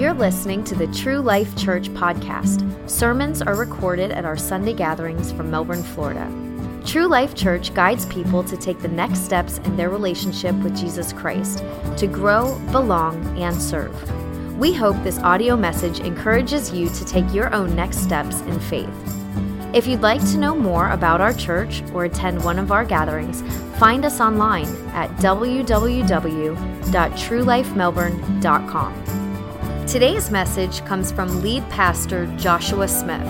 You're listening to the True Life Church podcast. Sermons are recorded at our Sunday gatherings from Melbourne, Florida. True Life Church guides people to take the next steps in their relationship with Jesus Christ, to grow, belong, and serve. We hope this audio message encourages you to take your own next steps in faith. If you'd like to know more about our church or attend one of our gatherings, find us online at www.truelifemelbourne.com. Today's message comes from lead pastor Joshua Smith.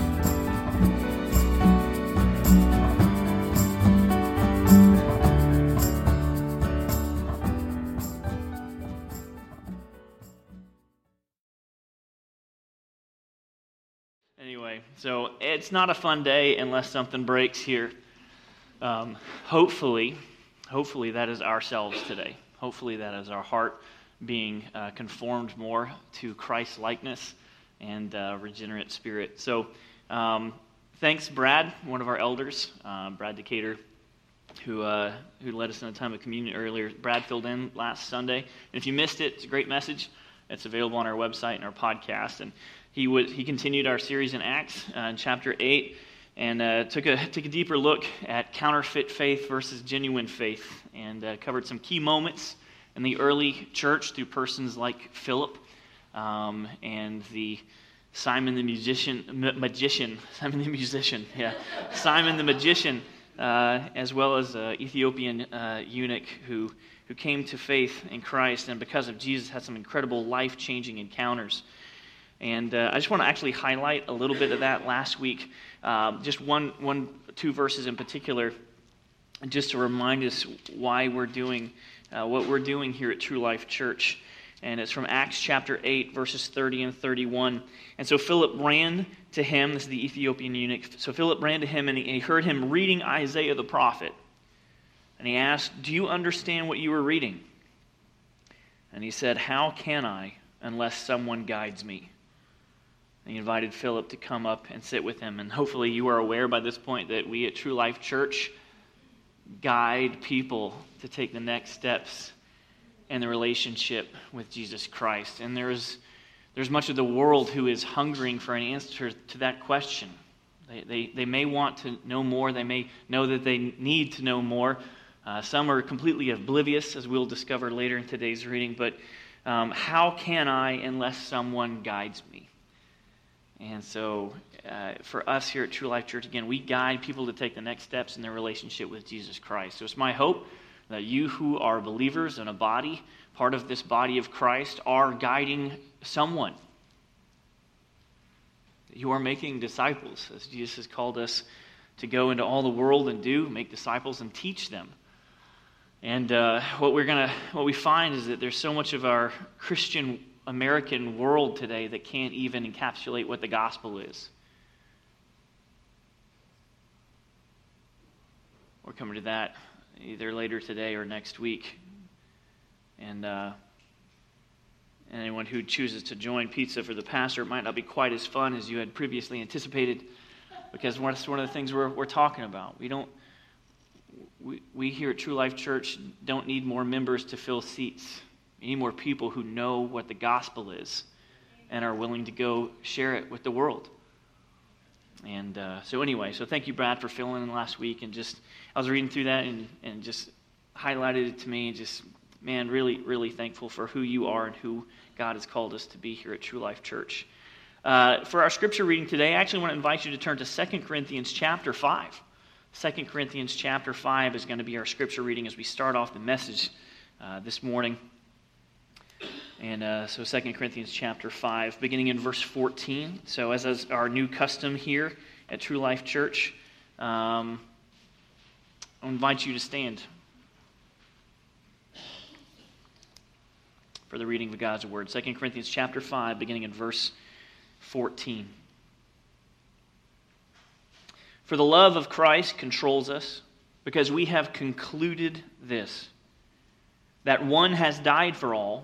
Anyway, so it's not a fun day unless something breaks here. Um, hopefully, hopefully that is ourselves today. Hopefully that is our heart being uh, conformed more to Christ likeness and uh, regenerate spirit. So, um, thanks, Brad, one of our elders, uh, Brad Decatur, who uh, who led us in a time of communion earlier. Brad filled in last Sunday, and if you missed it, it's a great message. It's available on our website and our podcast. And he would he continued our series in Acts uh, in chapter eight and uh, took a took a deeper look at counterfeit faith versus genuine faith, and covered some key moments in the early church through persons like Philip um, and the Simon the musician, ma- magician, Simon the musician, yeah, Simon the magician, uh, as well as an Ethiopian uh, eunuch who who came to faith in Christ, and because of Jesus, had some incredible life changing encounters. And uh, I just want to actually highlight a little bit of that last week, um, just one, one, two verses in particular, just to remind us why we're doing uh, what we're doing here at True Life Church. And it's from Acts chapter 8, verses 30 and 31. And so Philip ran to him. This is the Ethiopian eunuch. So Philip ran to him and he, heard him reading Isaiah the prophet. And he asked, Do you understand what you were reading? And he said, How can I unless someone guides me? And he invited Philip to come up and sit with him. And hopefully, you are aware by this point that we at True Life Church guide people to take the next steps in the relationship with Jesus Christ. And there's, there's much of the world who is hungering for an answer to that question. They, they, they may want to know more, they may know that they need to know more. Uh, some are completely oblivious, as we'll discover later in today's reading. But um, how can I unless someone guides me? And so, uh, for us here at True Life Church, again, we guide people to take the next steps in their relationship with Jesus Christ. So, it's my hope that you who are believers in a body, part of this body of Christ, are guiding someone. You are making disciples, as Jesus has called us to go into all the world and do, make disciples and teach them. And uh, what we're gonna, what we find is that there's so much of our Christian American world today that can't even encapsulate what the gospel is. We're coming to that either later today or next week. And uh, anyone who chooses to join pizza for the pastor might not be quite as fun as you had previously anticipated, because that's one of the things we're, we're talking about. We don't. We, we here at True Life Church don't need more members to fill seats. Need more people who know what the gospel is and are willing to go share it with the world. And uh, so, anyway, so thank you, Brad, for filling in last week. And just, I was reading through that and, and just highlighted it to me. Just, man, really, really thankful for who you are and who God has called us to be here at True Life Church. Uh, for our scripture reading today, I actually want to invite you to turn to 2 Corinthians chapter 5. 2 Corinthians chapter 5 is going to be our scripture reading as we start off the message uh, this morning. And uh, so 2 Corinthians chapter 5, beginning in verse 14. So, as is our new custom here at True Life Church, um, I invite you to stand for the reading of God's Word. 2 Corinthians chapter 5, beginning in verse 14. For the love of Christ controls us, because we have concluded this that one has died for all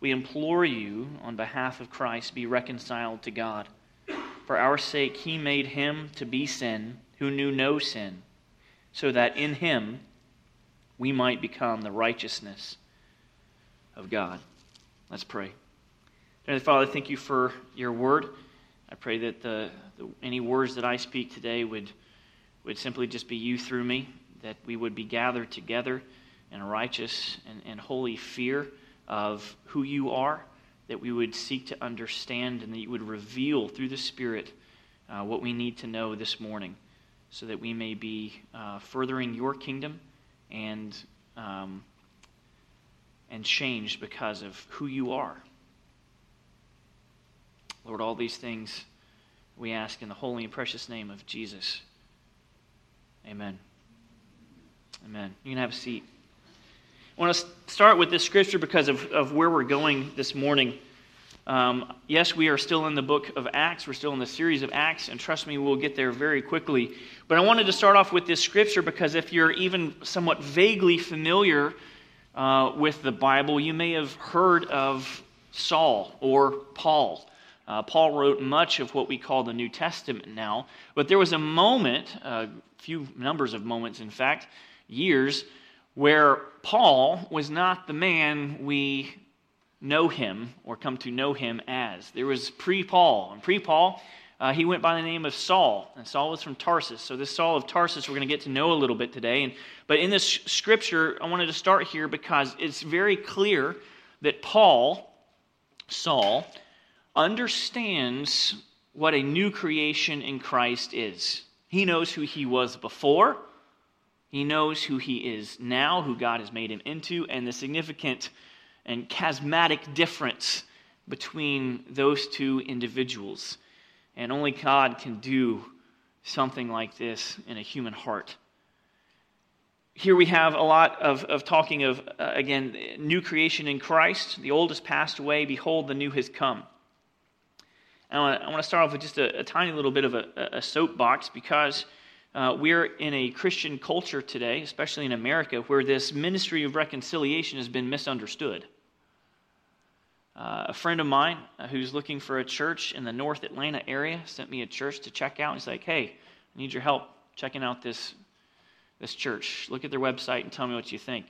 We implore you, on behalf of Christ, be reconciled to God. For our sake, he made him to be sin who knew no sin, so that in him we might become the righteousness of God. Let's pray. Heavenly Father, thank you for your word. I pray that the, the, any words that I speak today would, would simply just be you through me, that we would be gathered together in righteous and, and holy fear of who you are, that we would seek to understand, and that you would reveal through the Spirit uh, what we need to know this morning so that we may be uh, furthering your kingdom and um, and changed because of who you are. Lord, all these things we ask in the holy and precious name of Jesus. Amen. Amen. You can have a seat. I want to start with this scripture because of, of where we're going this morning. Um, yes, we are still in the book of Acts. We're still in the series of Acts, and trust me, we'll get there very quickly. But I wanted to start off with this scripture because if you're even somewhat vaguely familiar uh, with the Bible, you may have heard of Saul or Paul. Uh, Paul wrote much of what we call the New Testament now, but there was a moment, a few numbers of moments, in fact, years, where Paul was not the man we know him or come to know him as. There was pre Paul, and pre Paul, uh, he went by the name of Saul, and Saul was from Tarsus. So, this Saul of Tarsus, we're going to get to know a little bit today. And, but in this scripture, I wanted to start here because it's very clear that Paul, Saul, understands what a new creation in Christ is. He knows who he was before, he knows who he is now, who God has made him into, and the significant and chasmatic difference between those two individuals. And only God can do something like this in a human heart. Here we have a lot of, of talking of, uh, again, new creation in Christ. The old has passed away. Behold, the new has come. I want, to, I want to start off with just a, a tiny little bit of a, a soapbox because uh, we're in a Christian culture today, especially in America, where this ministry of reconciliation has been misunderstood. Uh, a friend of mine uh, who's looking for a church in the North Atlanta area sent me a church to check out. He's like, hey, I need your help checking out this, this church. Look at their website and tell me what you think.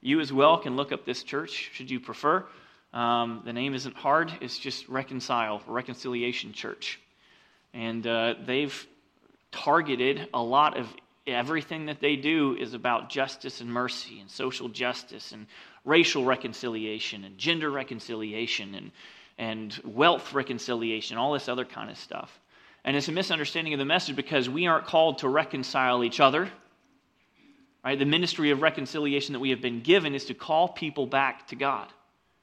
You as well can look up this church, should you prefer. Um, the name isn't hard, it's just Reconcile, Reconciliation Church. And uh, they've targeted a lot of everything that they do is about justice and mercy and social justice and racial reconciliation and gender reconciliation and, and wealth reconciliation, all this other kind of stuff. And it's a misunderstanding of the message because we aren't called to reconcile each other. Right? The ministry of reconciliation that we have been given is to call people back to God.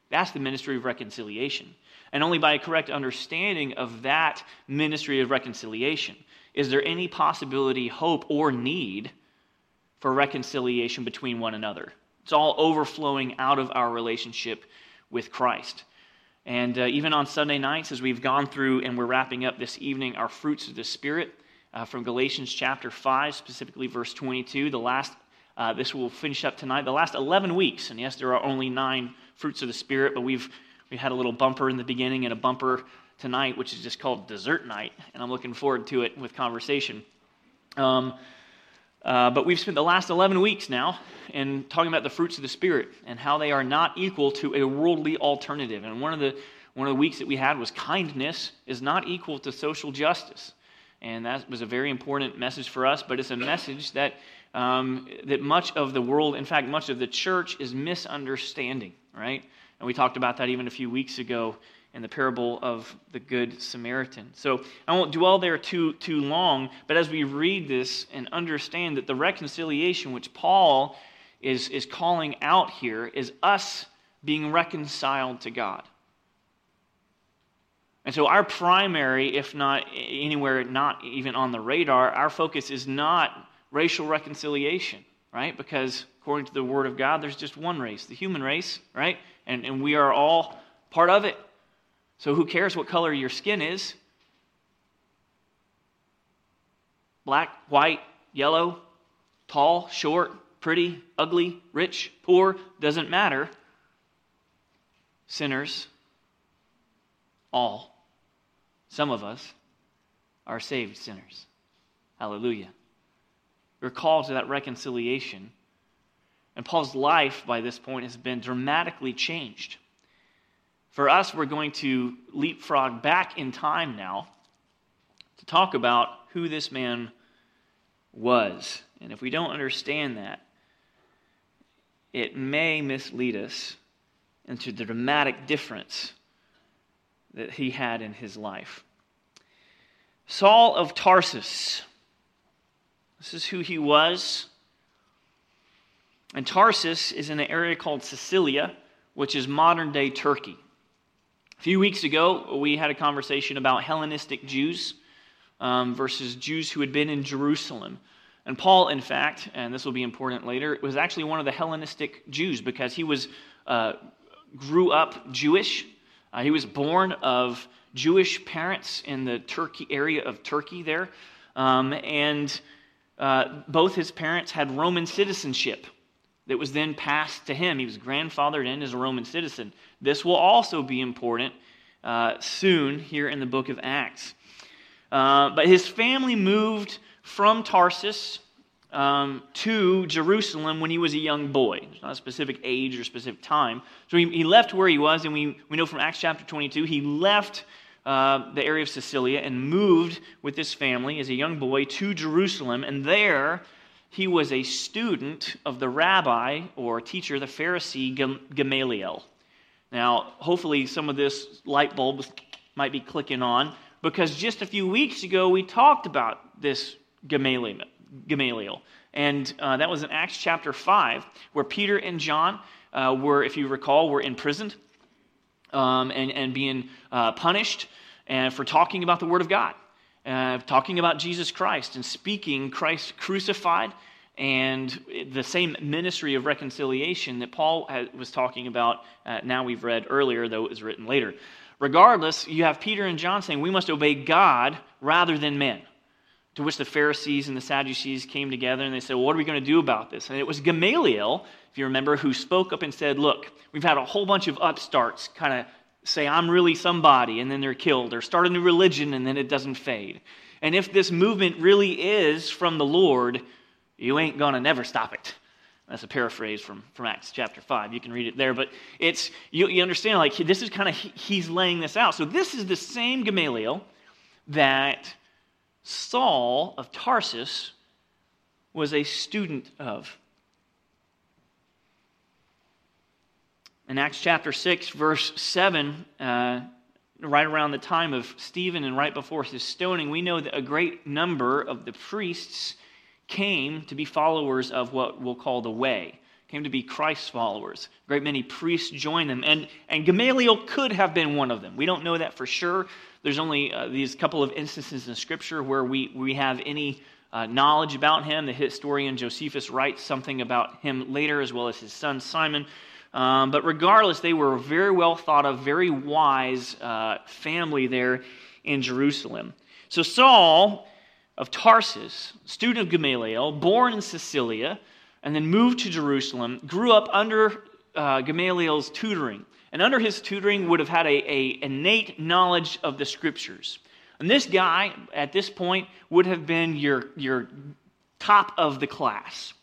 That's the ministry of reconciliation. And only by a correct understanding of that ministry of reconciliation is there any possibility, hope, or need for reconciliation between one another. It's all overflowing out of our relationship with Christ. And uh, even on Sunday nights, as we've gone through and we're wrapping up this evening our fruits of the Spirit uh, from Galatians chapter 5, specifically verse 22, the last, uh, this will finish up tonight, the last 11 weeks. And yes, there are only nine fruits of the Spirit, but we've we had a little bumper in the beginning and a bumper tonight, which is just called Dessert Night. And I'm looking forward to it with conversation. Um, uh, but we've spent the last 11 weeks now in talking about the fruits of the Spirit and how they are not equal to a worldly alternative. And one of the one of the weeks that we had was kindness is not equal to social justice. And that was a very important message for us, but it's a message that, um, that much of the world, in fact, much of the church, is misunderstanding, right? And we talked about that even a few weeks ago in the parable of the Good Samaritan. So I won't dwell there too, too long, but as we read this and understand that the reconciliation which Paul is, is calling out here is us being reconciled to God. And so, our primary, if not anywhere not even on the radar, our focus is not racial reconciliation, right? Because according to the Word of God, there's just one race, the human race, right? And, and we are all part of it. So who cares what color your skin is? Black, white, yellow, tall, short, pretty, ugly, rich, poor, doesn't matter. Sinners, all. Some of us are saved sinners. Hallelujah. We're called to that reconciliation. And Paul's life by this point has been dramatically changed. For us, we're going to leapfrog back in time now to talk about who this man was. And if we don't understand that, it may mislead us into the dramatic difference that he had in his life. Saul of Tarsus. This is who he was. And Tarsus is in an area called Cilicia, which is modern day Turkey. A few weeks ago, we had a conversation about Hellenistic Jews um, versus Jews who had been in Jerusalem. And Paul, in fact, and this will be important later, was actually one of the Hellenistic Jews because he was uh, grew up Jewish. Uh, he was born of Jewish parents in the Turkey area of Turkey there, um, and uh, both his parents had Roman citizenship that was then passed to him. He was grandfathered in as a Roman citizen. This will also be important uh, soon here in the book of Acts. Uh, but his family moved from Tarsus um, to Jerusalem when he was a young boy. There's not a specific age or specific time. So he, he left where he was, and we, we know from Acts chapter 22, he left uh, the area of Cilicia and moved with his family as a young boy to Jerusalem. And there, he was a student of the rabbi or teacher, the Pharisee Gamaliel. Now, hopefully, some of this light bulb might be clicking on because just a few weeks ago we talked about this Gamaliel. And uh, that was in Acts chapter 5, where Peter and John uh, were, if you recall, were imprisoned um, and, and being uh, punished and for talking about the Word of God uh, talking about Jesus Christ and speaking Christ crucified and the same ministry of reconciliation that Paul was talking about, uh, now we've read earlier, though it was written later. Regardless, you have Peter and John saying we must obey God rather than men. To which the Pharisees and the Sadducees came together and they said, well, What are we going to do about this? And it was Gamaliel, if you remember, who spoke up and said, Look, we've had a whole bunch of upstarts kind of say, I'm really somebody, and then they're killed, or start a new religion, and then it doesn't fade. And if this movement really is from the Lord, you ain't going to never stop it. That's a paraphrase from, from Acts chapter 5. You can read it there. But it's, you, you understand, like, this is kind of, he's laying this out. So this is the same Gamaliel that Saul of Tarsus was a student of. In Acts chapter 6, verse 7, uh, right around the time of Stephen and right before his stoning, we know that a great number of the priests came to be followers of what we'll call the way, came to be Christ's followers. A great many priests joined them, and, and Gamaliel could have been one of them. We don't know that for sure. There's only uh, these couple of instances in Scripture where we, we have any uh, knowledge about him. The historian Josephus writes something about him later, as well as his son Simon. Um, but regardless, they were a very well thought of, very wise uh, family there in Jerusalem. So Saul of Tarsus, student of Gamaliel, born in Cilicia, and then moved to Jerusalem, grew up under uh, Gamaliel's tutoring. And under his tutoring would have had a, a innate knowledge of the scriptures. And this guy, at this point, would have been your, your top of the class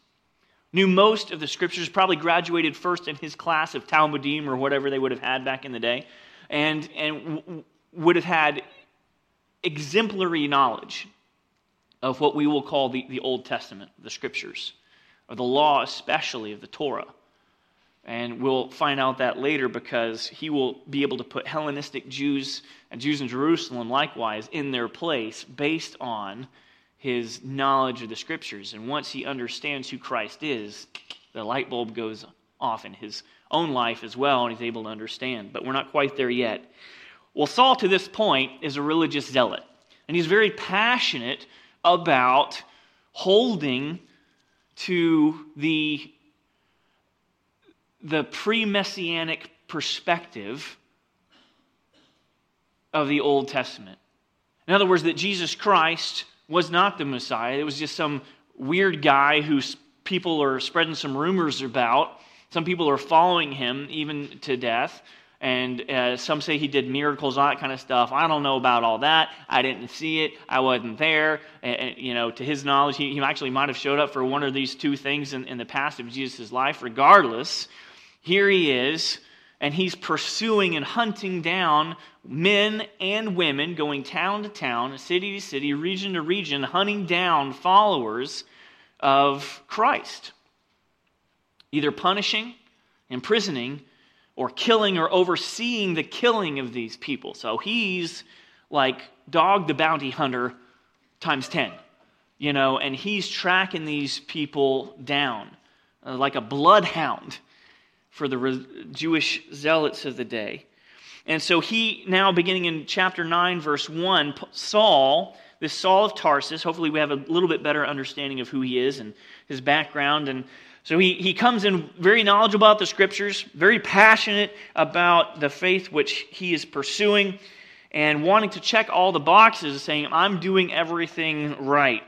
knew most of the scriptures, probably graduated first in his class of Talmudim or whatever they would have had back in the day, and, and w- would have had exemplary knowledge of what we will call the, the Old Testament, the scriptures, or the law, especially of the Torah. And we'll find out that later because he will be able to put Hellenistic Jews and Jews in Jerusalem likewise in their place based on his knowledge of the scriptures. And once he understands who Christ is, the light bulb goes off in his own life as well, and he's able to understand. But we're not quite there yet. Well, Saul, to this point, is a religious zealot, and he's very passionate about holding to the the pre messianic perspective of the Old Testament. In other words, that Jesus Christ was not the Messiah. It was just some weird guy who people are spreading some rumors about. Some people are following him even to death. And uh, some say he did miracles, all that kind of stuff. I don't know about all that. I didn't see it. I wasn't there. And, you know, to his knowledge, he, he actually might have showed up for one of these two things in, in the past of Jesus' life. Regardless, here he is, and he's pursuing and hunting down men and women, going town to town, city to city, region to region, hunting down followers of Christ, either punishing, imprisoning, or killing or overseeing the killing of these people. So he's like dog the bounty hunter times 10, you know, and he's tracking these people down uh, like a bloodhound for the Jewish zealots of the day. And so he, now beginning in chapter 9, verse 1, Saul, this Saul of Tarsus, hopefully we have a little bit better understanding of who he is and his background. And so he, he comes in very knowledgeable about the scriptures, very passionate about the faith which he is pursuing, and wanting to check all the boxes, saying, I'm doing everything right.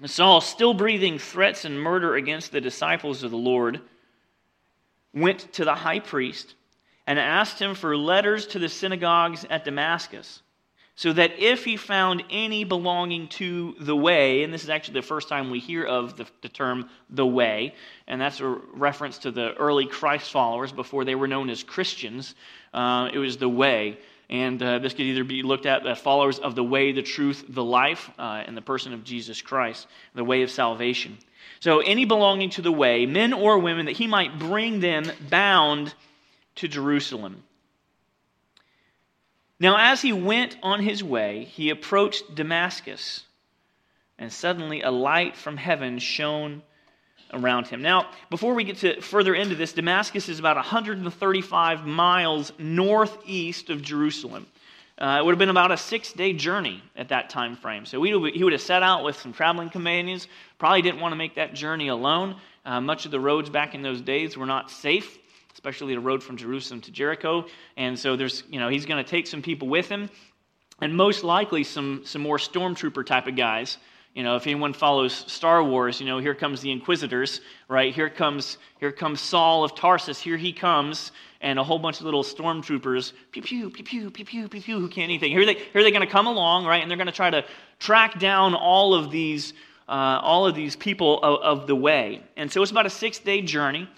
And Saul, still breathing threats and murder against the disciples of the Lord, went to the high priest and asked him for letters to the synagogues at Damascus, so that if he found any belonging to the way, and this is actually the first time we hear of the, the, term the way, and that's a reference to the early Christ followers before they were known as Christians, uh, it was the way. And uh, this could either be looked at as followers of the way, the truth, the life, uh, in the person of Jesus Christ, the way of salvation. So, any belonging to the way, men or women, that he might bring them bound to Jerusalem. Now, as he went on his way, he approached Damascus, and suddenly a light from heaven shone around him. Now, before we get to further into this, Damascus is about 135 miles northeast of Jerusalem. Uh, it would have been about a six day journey at that time frame. So he would have set out with some traveling companions, probably didn't want to make that journey alone. Uh, much of the roads back in those days were not safe, especially the road from Jerusalem to Jericho. And so there's, you know, he's going to take some people with him, and most likely some, some more stormtrooper type of guys. You know, if anyone follows Star Wars, you know, here comes the Inquisitors, right? Here comes, here comes Saul of Tarsus. Here he comes and a whole bunch of little stormtroopers, pew pew, pew pew, pew pew, pew pew, who can't anything. Here they here they're going to come along, right? And they're going to try to track down all of these uh, all of these people of, of, the way. And so it's about a six day journey,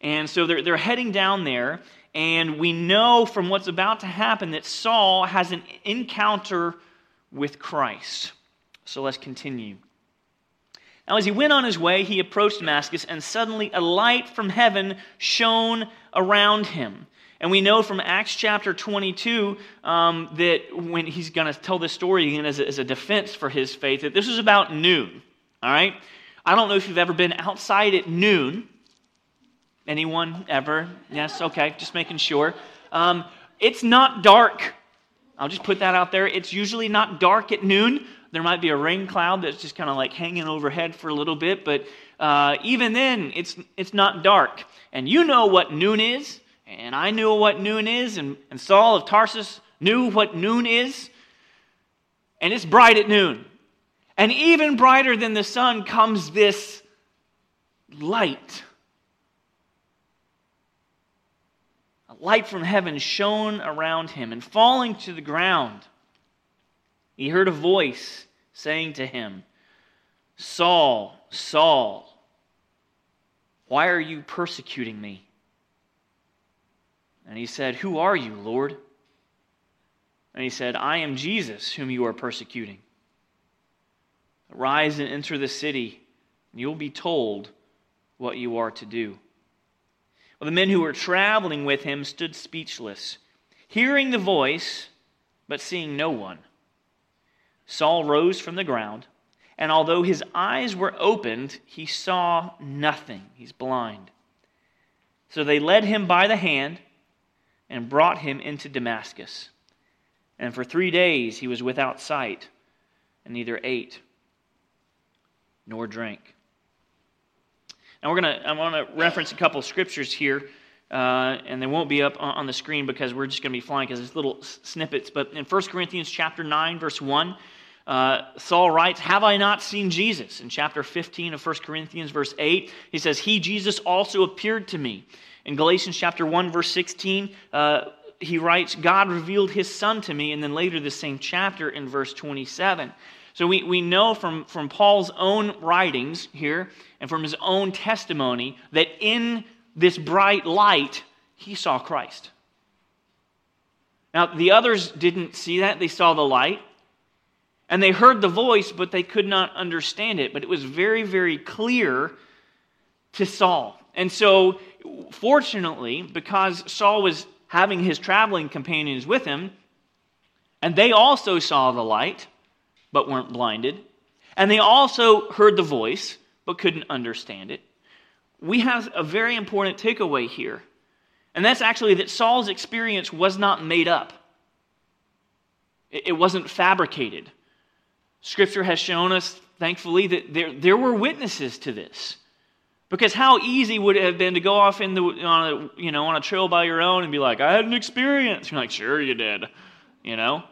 and so they're they're heading down there. And we know from what's about to happen that Saul has an encounter with Christ. So let's continue. Now, as he went on his way, he approached Damascus, and suddenly a light from heaven shone around him. And we know from Acts chapter 22 um, that when he's going to tell this story again as a, as a defense for his faith, that this was about noon. All right? I don't know if you've ever been outside at noon. Anyone ever? Yes? Okay, just making sure. Um, it's not dark. I'll just put that out there. It's usually not dark at noon. There might be a rain cloud that's just kind of like hanging overhead for a little bit, but uh, even then, it's, it's not dark. And you know what noon is, and I knew what noon is, and, and Saul of Tarsus knew what noon is, and it's bright at noon. And even brighter than the sun comes this light. A light from heaven shone around him, and falling to the ground, he heard a voice saying to him, Saul, Saul, why are you persecuting me? And he said, Who are you, Lord? And he said, I am Jesus, whom you are persecuting. Arise and enter the city, and you'll be told what you are to do. Well, the men who were traveling with him stood speechless, hearing the voice, but seeing no one. Saul rose from the ground, and although his eyes were opened, he saw nothing. He's blind. So they led him by the hand and brought him into Damascus. And for three days he was without sight, and neither ate nor drank. Now we're gonna I'm gonna reference a couple scriptures here, uh, and they won't be up on the screen because we're just to be flying because it's little snippets. But in 1 Corinthians chapter 9, verse 1, uh, Saul writes, Have I not seen Jesus? In chapter 15 of 1 Corinthians, verse 8, he says, He, Jesus, also appeared to me. In Galatians chapter 1, verse 16, uh, he writes, God revealed his son to me. And then later, the same chapter in verse 27. So we, we know from, from Paul's own writings here and from his own testimony that in this bright light, he saw Christ. Now, the others didn't see that. They saw the light. And they heard the voice, but they could not understand it. But it was very, very clear to Saul. And so, fortunately, because Saul was having his traveling companions with him, and they also saw the light, but weren't blinded. And they also heard the voice, but couldn't understand it. We have a very important takeaway here. And that's actually that Saul's experience was not made up, it wasn't fabricated. Scripture has shown us, thankfully, that there, there were witnesses to this. Because how easy would it have been to go off in the, on a, you know, on a trail by your own and be like, I had an experience. You're like, sure you did. You know?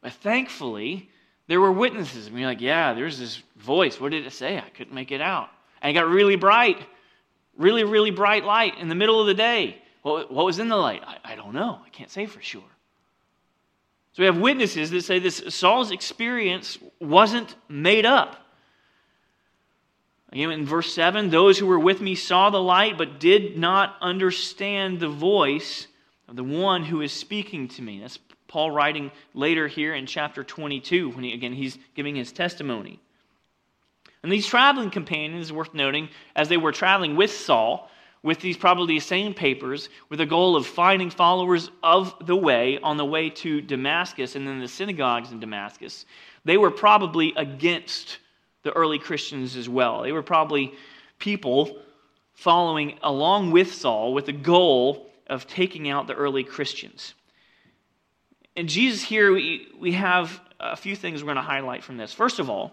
But thankfully, there were witnesses. And you're like, yeah, there's this voice. What did it say? I couldn't make it out. And it got really bright, really, really bright light in the middle of the day. What, what was in the light? I, I don't know. I can't say for sure. So we have witnesses that say this Saul's experience wasn't made up. Again, in verse 7, those who were with me saw the light, but did not understand the voice of the one who is speaking to me. That's Paul writing later here in chapter 22, when he, again he's giving his testimony. And these traveling companions, worth noting, as they were traveling with Saul, with these probably same papers, with the goal of finding followers of the way on the way to Damascus and then the synagogues in Damascus, they were probably against the early Christians as well. They were probably people following along with Saul with the goal of taking out the early Christians. And Jesus here, we, we have a few things we're going to highlight from this. First of all,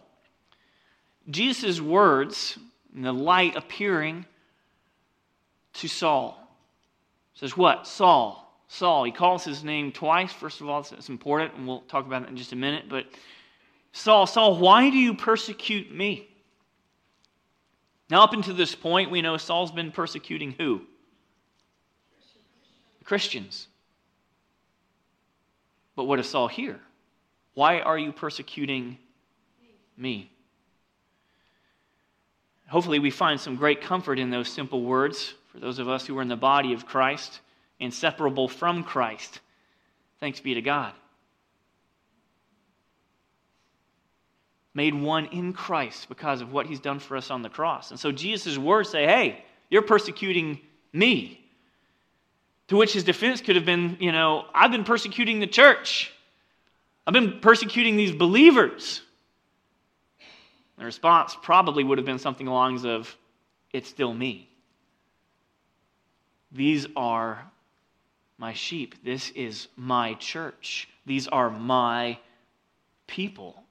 Jesus' words, and the light appearing to Saul. says, What? Saul. Saul. He calls his name twice. First of all, it's, important, and we'll talk about it in just a minute. But Saul, Saul, why do you persecute me? Now, up until this point, we know Saul's been persecuting who? Christians. But what does Saul hear? Why are you persecuting me? Hopefully, we find some great comfort in those simple words for those of us who are in the body of Christ, inseparable from Christ. Thanks be to God. Made one in Christ because of what he's done for us on the cross. And so Jesus' words say, hey, you're persecuting me. To which his defense could have been, you know, I've been persecuting the church. I've been persecuting these believers. The response probably would have been something along the lines of, It's still me. These are my sheep. This is my church. These are my people.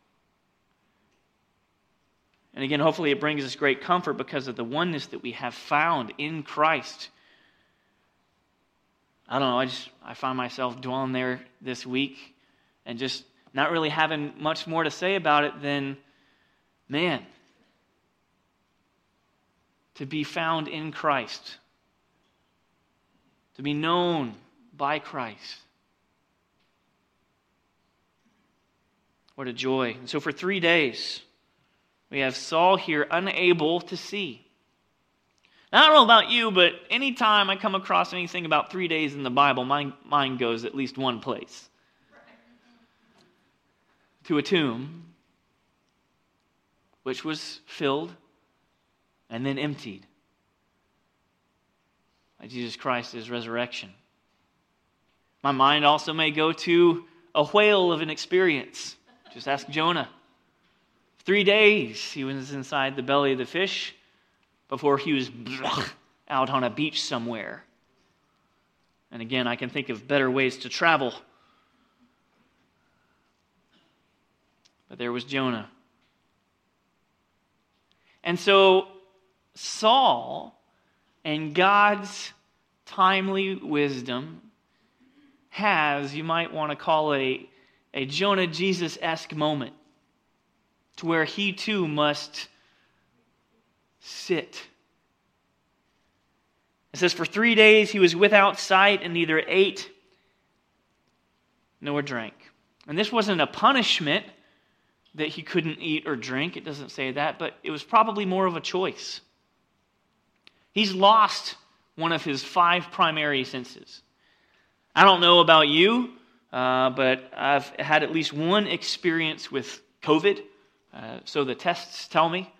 And again, hopefully, it brings us great comfort because of the oneness that we have found in Christ. I don't know, I just I find myself dwelling there this week and just not really having much more to say about it than man to be found in Christ, to be known by Christ. What a joy. And so for three days, we have Saul here unable to see. Now, I don't know about you, but anytime I come across anything about three days in the Bible, my mind goes at least one place to a tomb, which was filled and then emptied. By Jesus Christ's resurrection. My mind also may go to a whale of an experience. Just ask Jonah. Three days he was inside the belly of the fish before he was out on a beach somewhere. And again, I can think of better ways to travel. But there was Jonah. And so Saul and God's timely wisdom has, you might want to call a, a Jonah Jesus esque moment to where he too must sit. It says, For three days he was without sight and neither ate nor drank. And this wasn't a punishment that he couldn't eat or drink. It doesn't say that, but it was probably more of a choice. He's lost one of his five primary senses. I don't know about you, uh, but I've had at least one experience with COVID. Uh, so the tests tell me.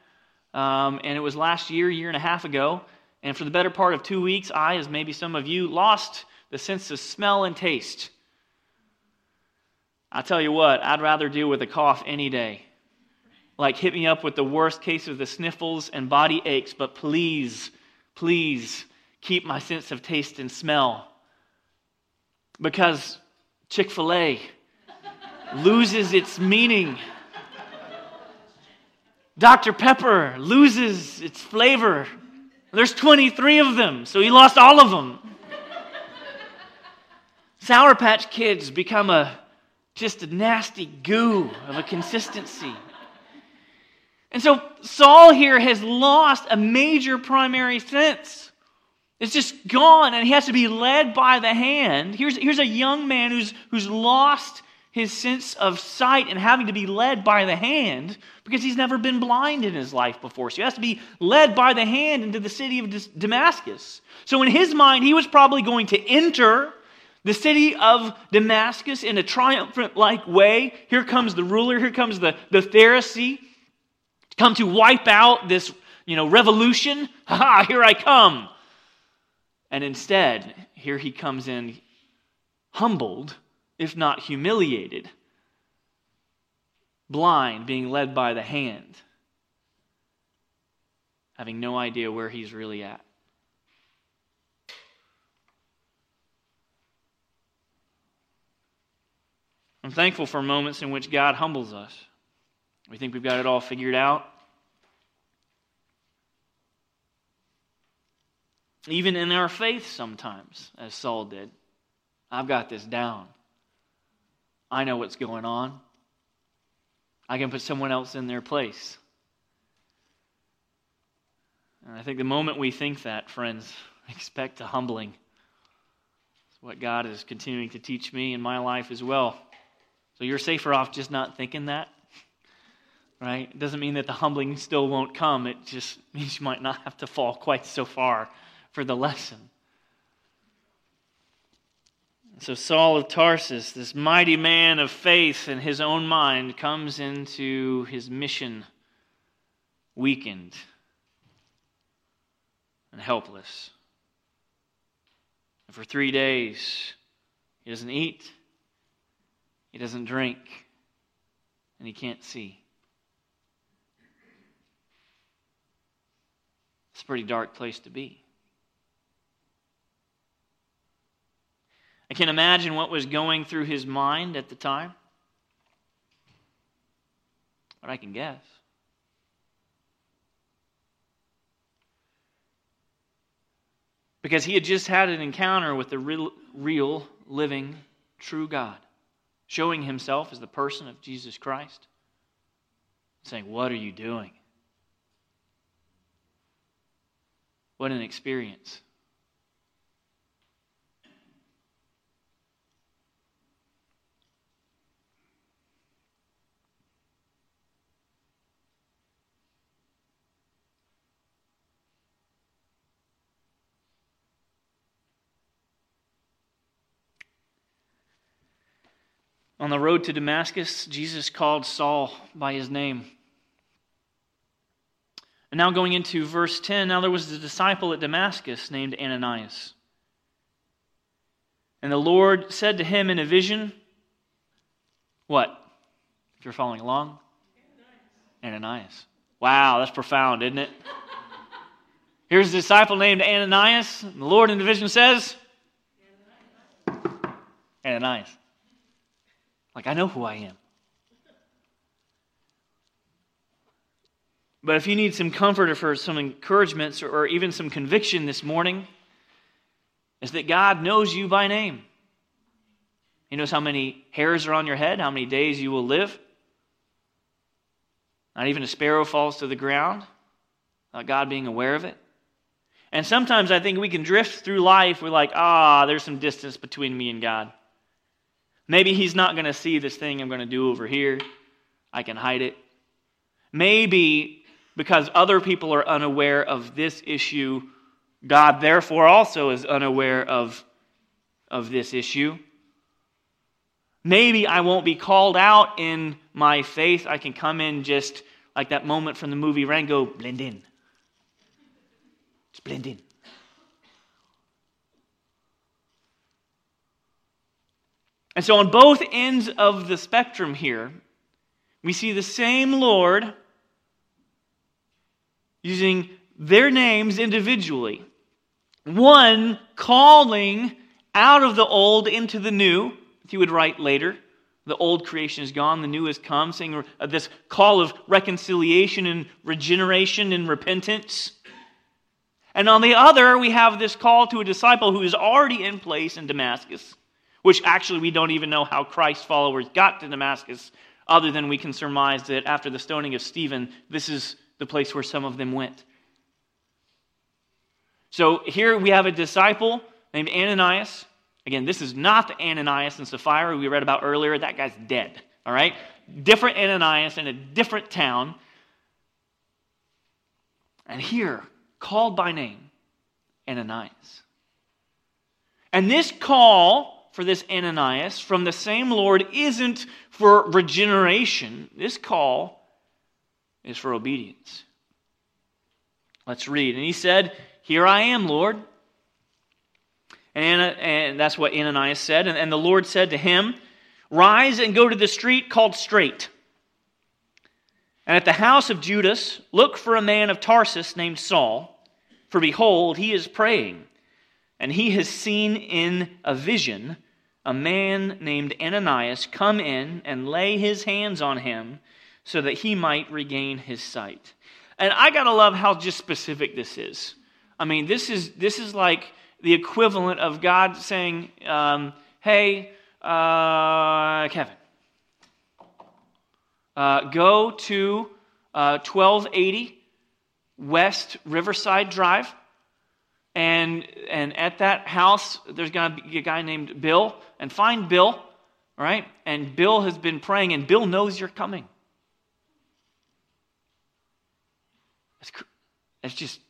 Um, and it was last year, year and a half ago. And for the better part of two weeks, I, as maybe some of you, lost the sense of smell and taste. I tell you what, I'd rather deal with a cough any day. Like, hit me up with the worst case of the sniffles and body aches, but please, please keep my sense of taste and smell. Because Chick fil A loses its meaning. Dr. Pepper loses its flavor. There's 23 of them, so he lost all of them. Sour Patch Kids become a just a nasty goo of a consistency. And so Saul here has lost a major primary sense. It's just gone, and he has to be led by the hand. Here's, here's a young man who's, who's lost his sense of sight and having to be led by the hand because he's never been blind in his life before. So he has to be led by the hand into the city of Damascus. So in his mind, he was probably going to enter the city of Damascus in a triumphant like way. Here comes the ruler, here comes the, the Pharisee, come to wipe out this you know, revolution. Ha ha, here I come. And instead, here he comes in humbled, if not humiliated, blind, being led by the hand, having no idea where he's really at. I'm thankful for moments in which God humbles us. We think we've got it all figured out. Even in our faith, sometimes, as Saul did. I've got this down. I know what's going on. I can put someone else in their place. And I think the moment we think that, friends, expect a humbling. It's what God is continuing to teach me in my life as well. So you're safer off just not thinking that, right? It doesn't mean that the humbling still won't come. It just means you might not have to fall quite so far for the lesson. So, Saul of Tarsus, this mighty man of faith in his own mind, comes into his mission weakened and helpless. And for three days, he doesn't eat, he doesn't drink, and he can't see. It's a pretty dark place to be. I can imagine what was going through his mind at the time, but I can guess. Because he had just had an encounter with the real, real living, true God showing himself as the person of Jesus Christ, saying, What are you doing? What an experience. On the road to Damascus, Jesus called Saul by his name. And now going into verse 10, now there was a disciple at Damascus named Ananias. And the Lord said to him in a vision, What? If you're following along? Ananias. Ananias. Wow, that's profound, isn't it? Here's a disciple named Ananias. And the Lord in the vision says, Ananias. Ananias. Like, I know who I am. But if you need some comfort or for some encouragement or even some conviction this morning, is that God knows you by name. He knows how many hairs are on your head, how many days you will live. Not even a sparrow falls to the ground without God being aware of it. And sometimes I think we can drift through life. We're like, ah, there's some distance between me and God. Maybe He's not going to see this thing I'm going to do over here. I can hide it. Maybe because other people are unaware of this issue, God therefore also is unaware of, of this issue. Maybe I won't be called out in my faith. I can come in just like that moment from the movie Rango, blend in. Just blend in. And so, on both ends of the spectrum here, we see the same Lord using their names individually. One calling out of the old into the new, if you would write later. The old creation is gone, the new has come, saying uh, this call of reconciliation and regeneration and repentance. And on the other, we have this call to a disciple who is already in place in Damascus, which actually we don't even know how Christ's followers got to Damascus, other than we can surmise that after the stoning of Stephen, this is the place where some of them went. So here we have a disciple named Ananias. Again, this is not the Ananias and Sapphira we read about earlier. That guy's dead, all right? Different Ananias in a different town. And here, called by name, Ananias. And this call for this Ananias from the same Lord isn't for regeneration. This call is for obedience. Let's read. And he said, Here I am, Lord. And, and that's what Ananias said. And, and the Lord said to him, Rise and go to the street called Straight. And at the house of Judas, look for a man of Tarsus named Saul, for behold, he is praying. And he has seen in a vision a man named Ananias come in and lay his hands on him so that he might regain his sight. And I got to love how just specific this is. I mean, this is, this is like the equivalent of God saying, um, hey, uh, Kevin, uh, go to uh, 1280 West Riverside Drive. And, and at that house, there's going to be a guy named Bill. And find Bill, right? And Bill has been praying, and Bill knows you're coming. It's, just,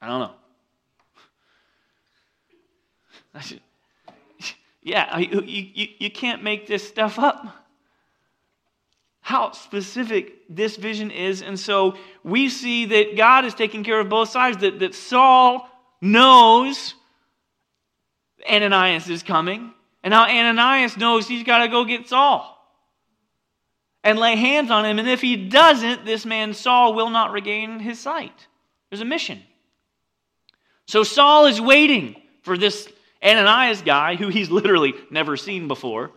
I don't know. Just, yeah, you, you, you can't make this stuff up. How specific this vision is. And so we see that God is taking care of both sides, that, that Saul knows Ananias is coming, and now Ananias knows he's got to go get Saul and lay hands on him. And if he doesn't, this man Saul will not regain his sight. There's a mission. So Saul is waiting for this Ananias guy who he's literally never seen before.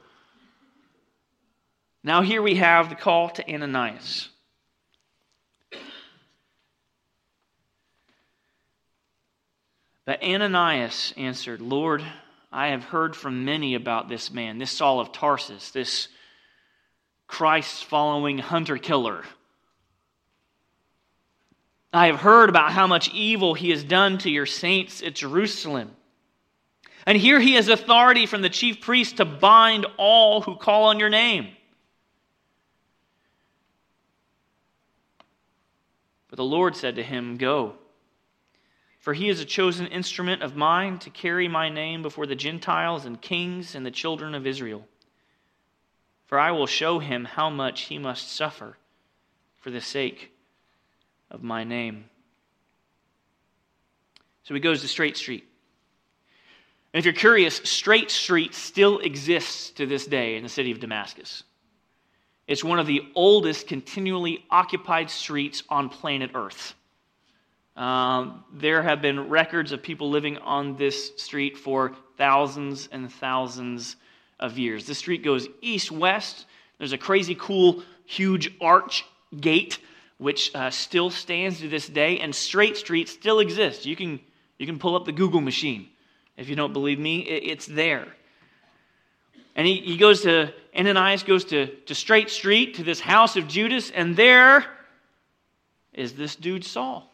Now, here we have the call to Ananias. But Ananias answered, Lord, I have heard from many about this man, this Saul of Tarsus, this Christ following hunter killer. I have heard about how much evil he has done to your saints at Jerusalem. And here he has authority from the chief priest to bind all who call on your name. But the Lord said to him, Go, for he is a chosen instrument of mine to carry my name before the Gentiles and kings and the children of Israel. For I will show him how much he must suffer for the sake of my name. So he goes to Straight Street. And if you're curious, Straight Street still exists to this day in the city of Damascus. It's one of the oldest continually occupied streets on planet Earth. Um, there have been records of people living on this street for thousands and thousands of years. The street goes east west. There's a crazy cool, huge arch gate which uh, still stands to this day, and Straight Street still exists. You can, you can pull up the Google machine. If you don't believe me, it, it's there. And he, he goes to, Ananias goes to, to Straight Street, to this house of Judas, and there is this dude Saul.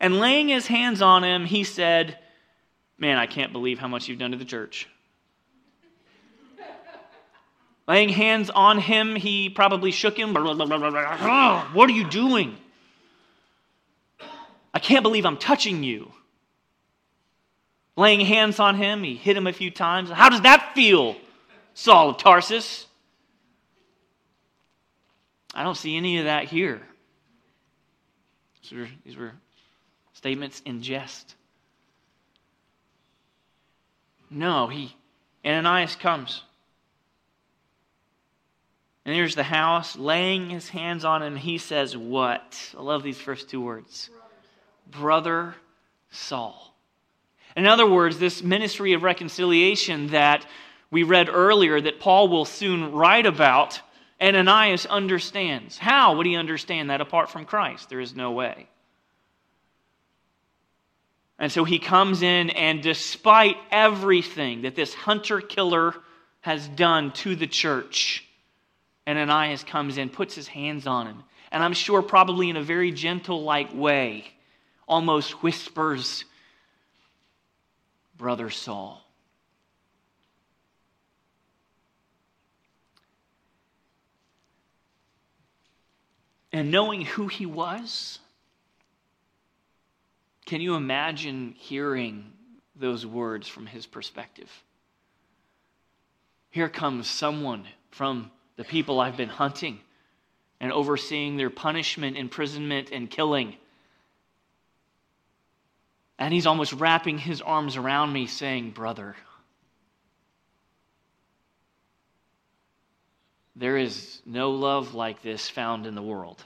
And laying his hands on him, he said, Man, I can't believe how much you've done to the church. Laying hands on him, he probably shook him. what are you doing? I can't believe I'm touching you. Laying hands on him, he hit him a few times. How does that feel, Saul of Tarsus? I don't see any of that here. These were, statements in jest. No, he Ananias comes. And here's the house, laying his hands on him. He says, What? I love these first two words Brother Saul. In other words, this ministry of reconciliation that we read earlier, that Paul will soon write about, Ananias understands. How would he understand that apart from Christ? There is no way. And so he comes in, and despite everything that this hunter killer has done to the church, Ananias comes in, puts his hands on him, and I'm sure probably in a very gentle like way, almost whispers, Brother Saul. And knowing who he was, can you imagine hearing those words from his perspective? Here comes someone from the people I've been hunting and overseeing their punishment, imprisonment, and killing. And he's almost wrapping his arms around me, saying, Brother, there is no love like this found in the world.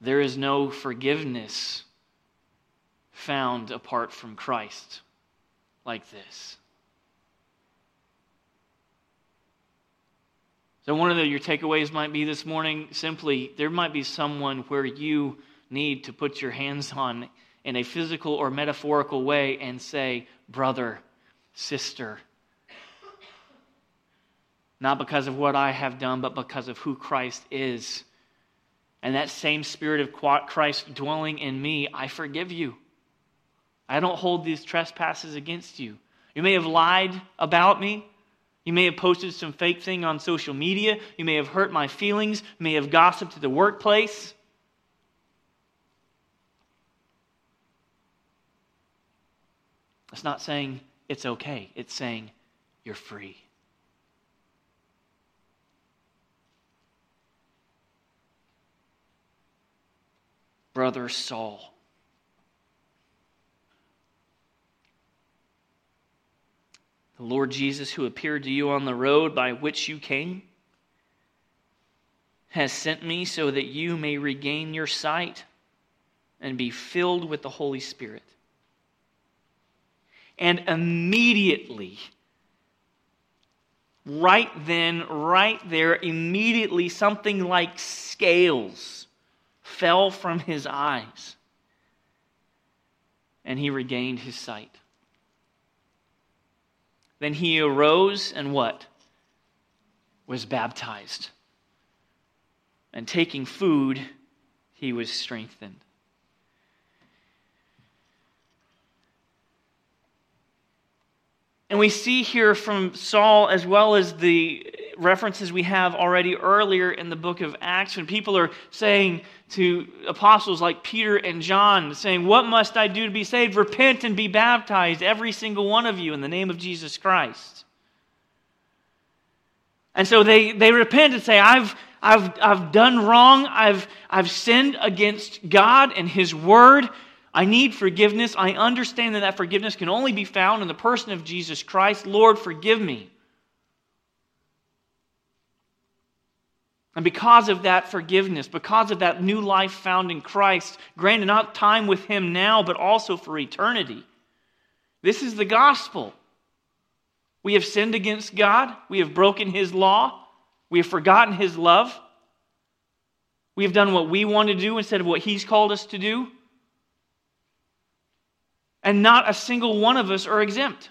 There is no forgiveness found apart from Christ like this. So, one of the, your takeaways might be this morning simply there might be someone where you need to put your hands on in a physical or metaphorical way and say, brother, sister. Not because of what I have done, but because of who Christ is and that same spirit of Christ dwelling in me, I forgive you. I don't hold these trespasses against you. You may have lied about me. You may have posted some fake thing on social media. You may have hurt my feelings. You may have gossiped at the workplace. It's not saying it's okay, it's saying you're free. Brother Saul. The Lord Jesus, who appeared to you on the road by which you came, has sent me so that you may regain your sight and be filled with the Holy Spirit. And immediately, right then, right there, immediately, something like scales fell from his eyes, and he regained his sight. Then he arose and what? Was baptized. And taking food, he was strengthened. And we see here from Saul, as well as the references we have already earlier in the book of Acts, when people are saying to apostles like Peter and John, saying, What must I do to be saved? Repent and be baptized, every single one of you, in the name of Jesus Christ. And so they, they repent and say, I've, I've, I've done wrong. I've, I've sinned against God and His Word. I need forgiveness. I understand that that forgiveness can only be found in the person of Jesus Christ. Lord, forgive me. And because of that forgiveness, because of that new life found in Christ, granted not time with Him now, but also for eternity, this is the gospel. We have sinned against God, we have broken His law, we have forgotten His love, we have done what we want to do instead of what He's called us to do. And not a single one of us are exempt.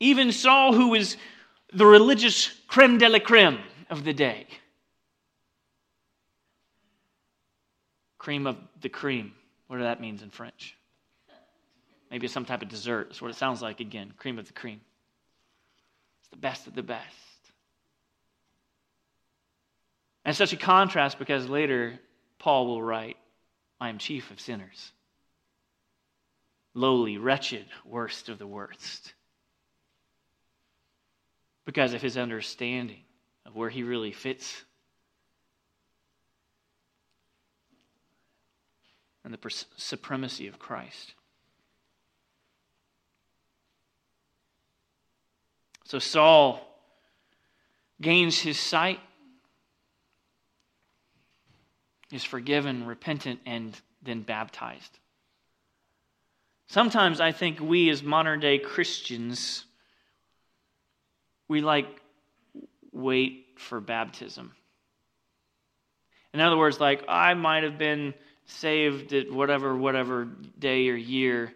Even Saul, who was the religious creme de la creme of the day. Cream of the cream, whatever that means in French. Maybe it's some type of dessert. That's what it sounds like again cream of the cream. It's the best of the best. And such a contrast because later Paul will write, I am chief of sinners, lowly, wretched, worst of the worst. Because of his understanding of where he really fits and the supremacy of Christ. So Saul gains his sight, is forgiven, repentant, and then baptized. Sometimes I think we, as modern day Christians, we like wait for baptism. In other words, like I might have been saved at whatever, whatever day or year,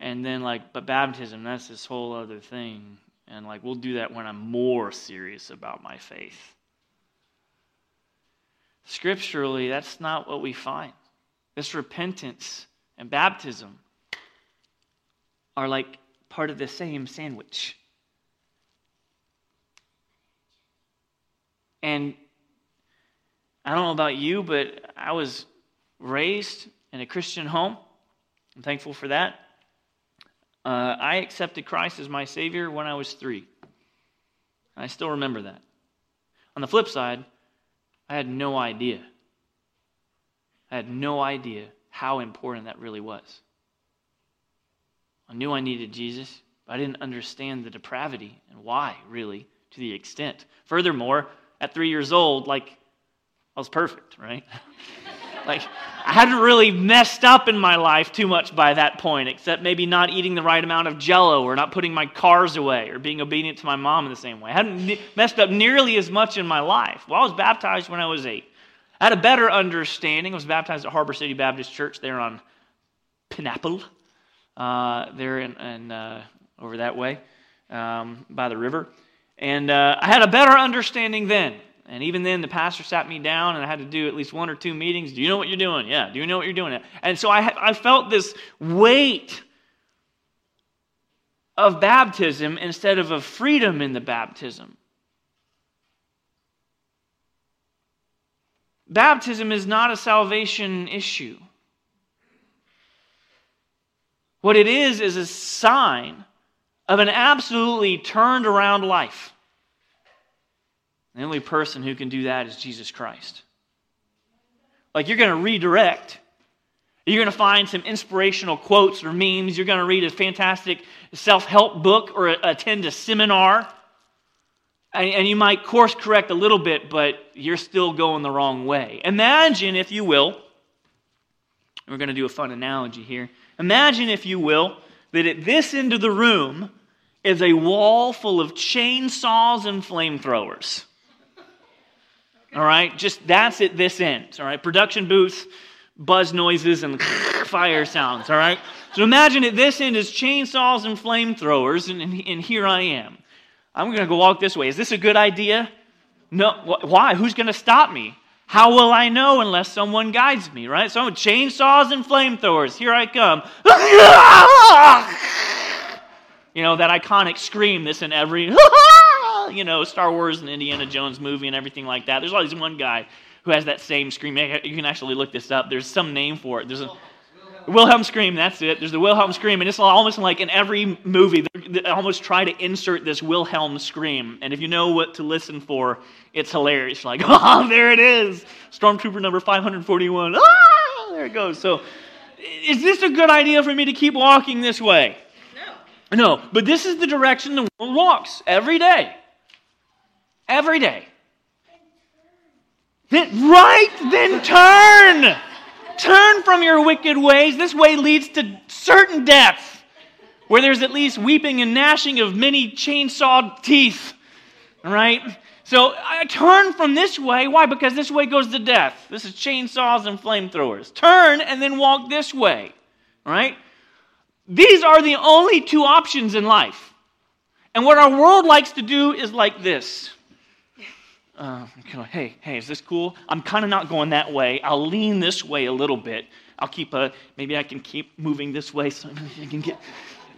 and then like, but baptism, that's this whole other thing. And like, we'll do that when I'm more serious about my faith. Scripturally, that's not what we find. This repentance and baptism are like part of the same sandwich. And I don't know about you, but I was raised in a Christian home. I'm thankful for that. Uh, I accepted Christ as my Savior when I was three. I still remember that. On the flip side, I had no idea. I had no idea how important that really was. I knew I needed Jesus, but I didn't understand the depravity and why, really, to the extent. Furthermore, at three years old, like, I was perfect, right? like, I hadn't really messed up in my life too much by that point, except maybe not eating the right amount of jello or not putting my cars away or being obedient to my mom in the same way. I hadn't messed up nearly as much in my life. Well, I was baptized when I was eight. I had a better understanding. I was baptized at Harbor City Baptist Church there on Pineapple, uh, there in, in uh, over that way um, by the river. And uh, I had a better understanding then. And even then, the pastor sat me down, and I had to do at least one or two meetings. Do you know what you're doing? Yeah. Do you know what you're doing? And so I, I felt this weight of baptism instead of a freedom in the baptism. Baptism is not a salvation issue. What it is, is a sign of an absolutely turned around life. The only person who can do that is Jesus Christ. Like you're going to redirect. You're going to find some inspirational quotes or memes. You're going to read a fantastic self help book or attend a seminar. And, you might course correct a little bit, but you're still going the wrong way. Imagine, if you will, we're going to do a fun analogy here. Imagine, if you will, that at this end of the room is a wall full of chainsaws and flamethrowers. All right, just that's at this end. All right, production booths, buzz noises, and fire sounds. All right, so imagine at this end is chainsaws and flamethrowers, and, and here I am. I'm going to go walk this way. Is this a good idea? No. Why? Who's going to stop me? How will I know unless someone guides me, right? So chainsaws and flamethrowers. Here I come. you know, that iconic scream this in every, you know, Star Wars and Indiana Jones movie and everything like that. There's always one guy who has that same scream. You can actually look this up. There's some name for it. There's a, Wilhelm scream, that's it. There's the Wilhelm scream, and it's almost like in every movie, they almost try to insert this Wilhelm scream. And if you know what to listen for, it's hilarious. Like, oh, there it is. Stormtrooper number 541. Ah, there it goes. So, is this a good idea for me to keep walking this way? No. But this is the direction the world walks every day. Every day. Then, right, then turn. Turn from your wicked ways. This way leads to certain death, where there's at least weeping and gnashing of many chainsawed teeth. Right? So I turn from this way. Why? Because this way goes to death. This is chainsaws and flamethrowers. Turn and then walk this way. Right? These are the only two options in life. And what our world likes to do is like this uh, hey, hey, is this cool? I'm kind of not going that way. I'll lean this way a little bit. I'll keep a, maybe I can keep moving this way so I can get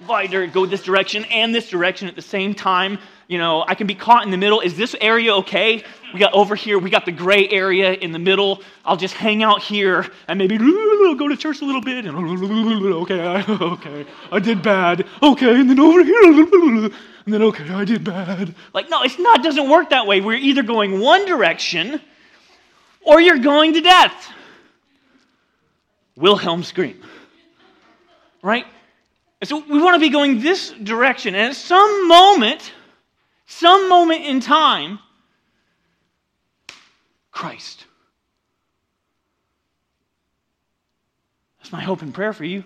wider, go this direction and this direction at the same time. You know, I can be caught in the middle. Is this area okay? We got over here, we got the gray area in the middle. I'll just hang out here and maybe go to church a little bit. And okay, okay, I did bad. Okay, and then over here and then, okay, I did bad. Like, no, it's not, it doesn't work that way. We're either going one direction or you're going to death. Wilhelm scream. Right? And so we want to be going this direction. And at some moment, some moment in time, Christ. That's my hope and prayer for you.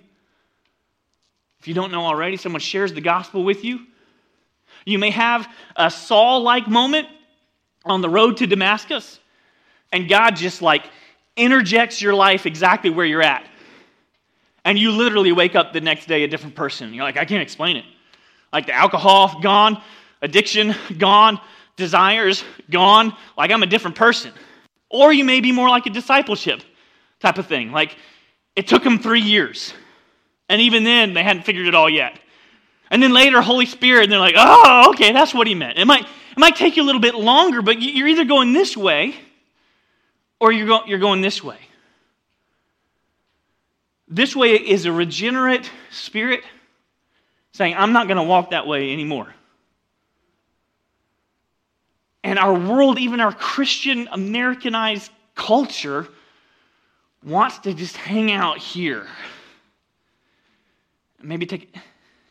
If you don't know already, someone shares the gospel with you. You may have a Saul like moment on the road to Damascus, and God just like interjects your life exactly where you're at. And you literally wake up the next day a different person. You're like, I can't explain it. Like the alcohol, gone, addiction, gone, desires, gone. Like I'm a different person. Or you may be more like a discipleship type of thing. Like it took them three years. And even then, they hadn't figured it all yet. And then later, Holy Spirit, and they're like, oh, okay, that's what he meant. It might, it might take you a little bit longer, but you're either going this way or you're, go, you're going this way. This way is a regenerate spirit saying, I'm not going to walk that way anymore. And our world, even our Christian Americanized culture, wants to just hang out here. Maybe take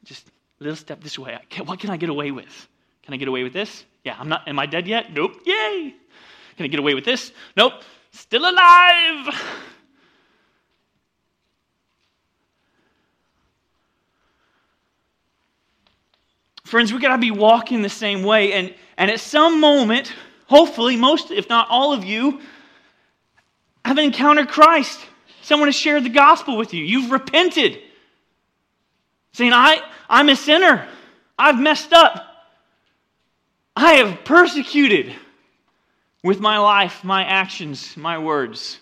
just a little step this way. What can I get away with? Can I get away with this? Yeah, I'm not. Am I dead yet? Nope. Yay. Can I get away with this? Nope. Still alive. Friends, we got to be walking the same way. And, and at some moment, hopefully, most, if not all of you, have encountered Christ. Someone has shared the gospel with you. You've repented saying, I, I'm a sinner. I've messed up. I have persecuted with my life, my actions, my words.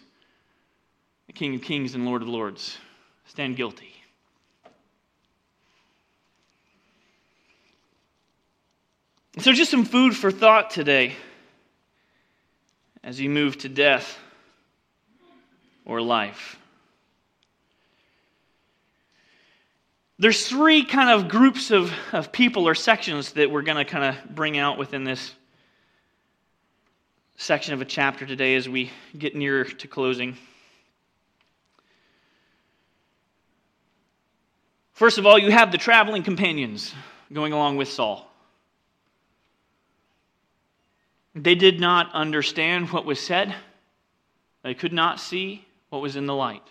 The King of Kings and Lord of Lords. Stand guilty. So, just some food for thought today as you move to death or life. There's three kind of groups of, of people or sections that we're going to kind of bring out within this section of a chapter today as we get nearer to closing. First of all, you have the traveling companions going along with Saul. They did not understand what was said, they could not see what was in the light.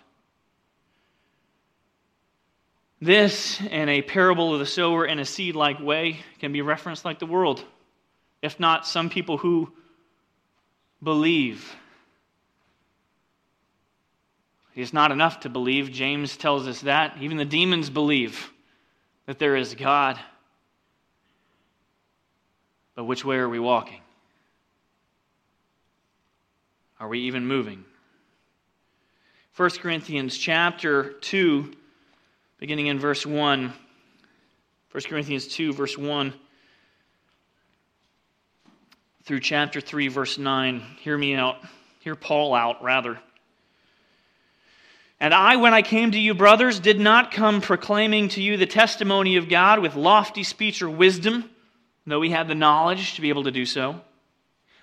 This, in a parable of the sower in a seed like way, can be referenced like the world. If not, some people who believe. It's not enough to believe. James tells us that. Even the demons believe that there is God. But which way are we walking? Are we even moving? 1 Corinthians chapter 2 beginning in verse 1. 1 Corinthians 2, verse 1 through chapter 3, verse 9. Hear me out. Hear Paul out, rather. And I, when I came to you, brothers, did not come proclaiming to you the testimony of God with lofty speech or wisdom, though we had the knowledge to be able to do so.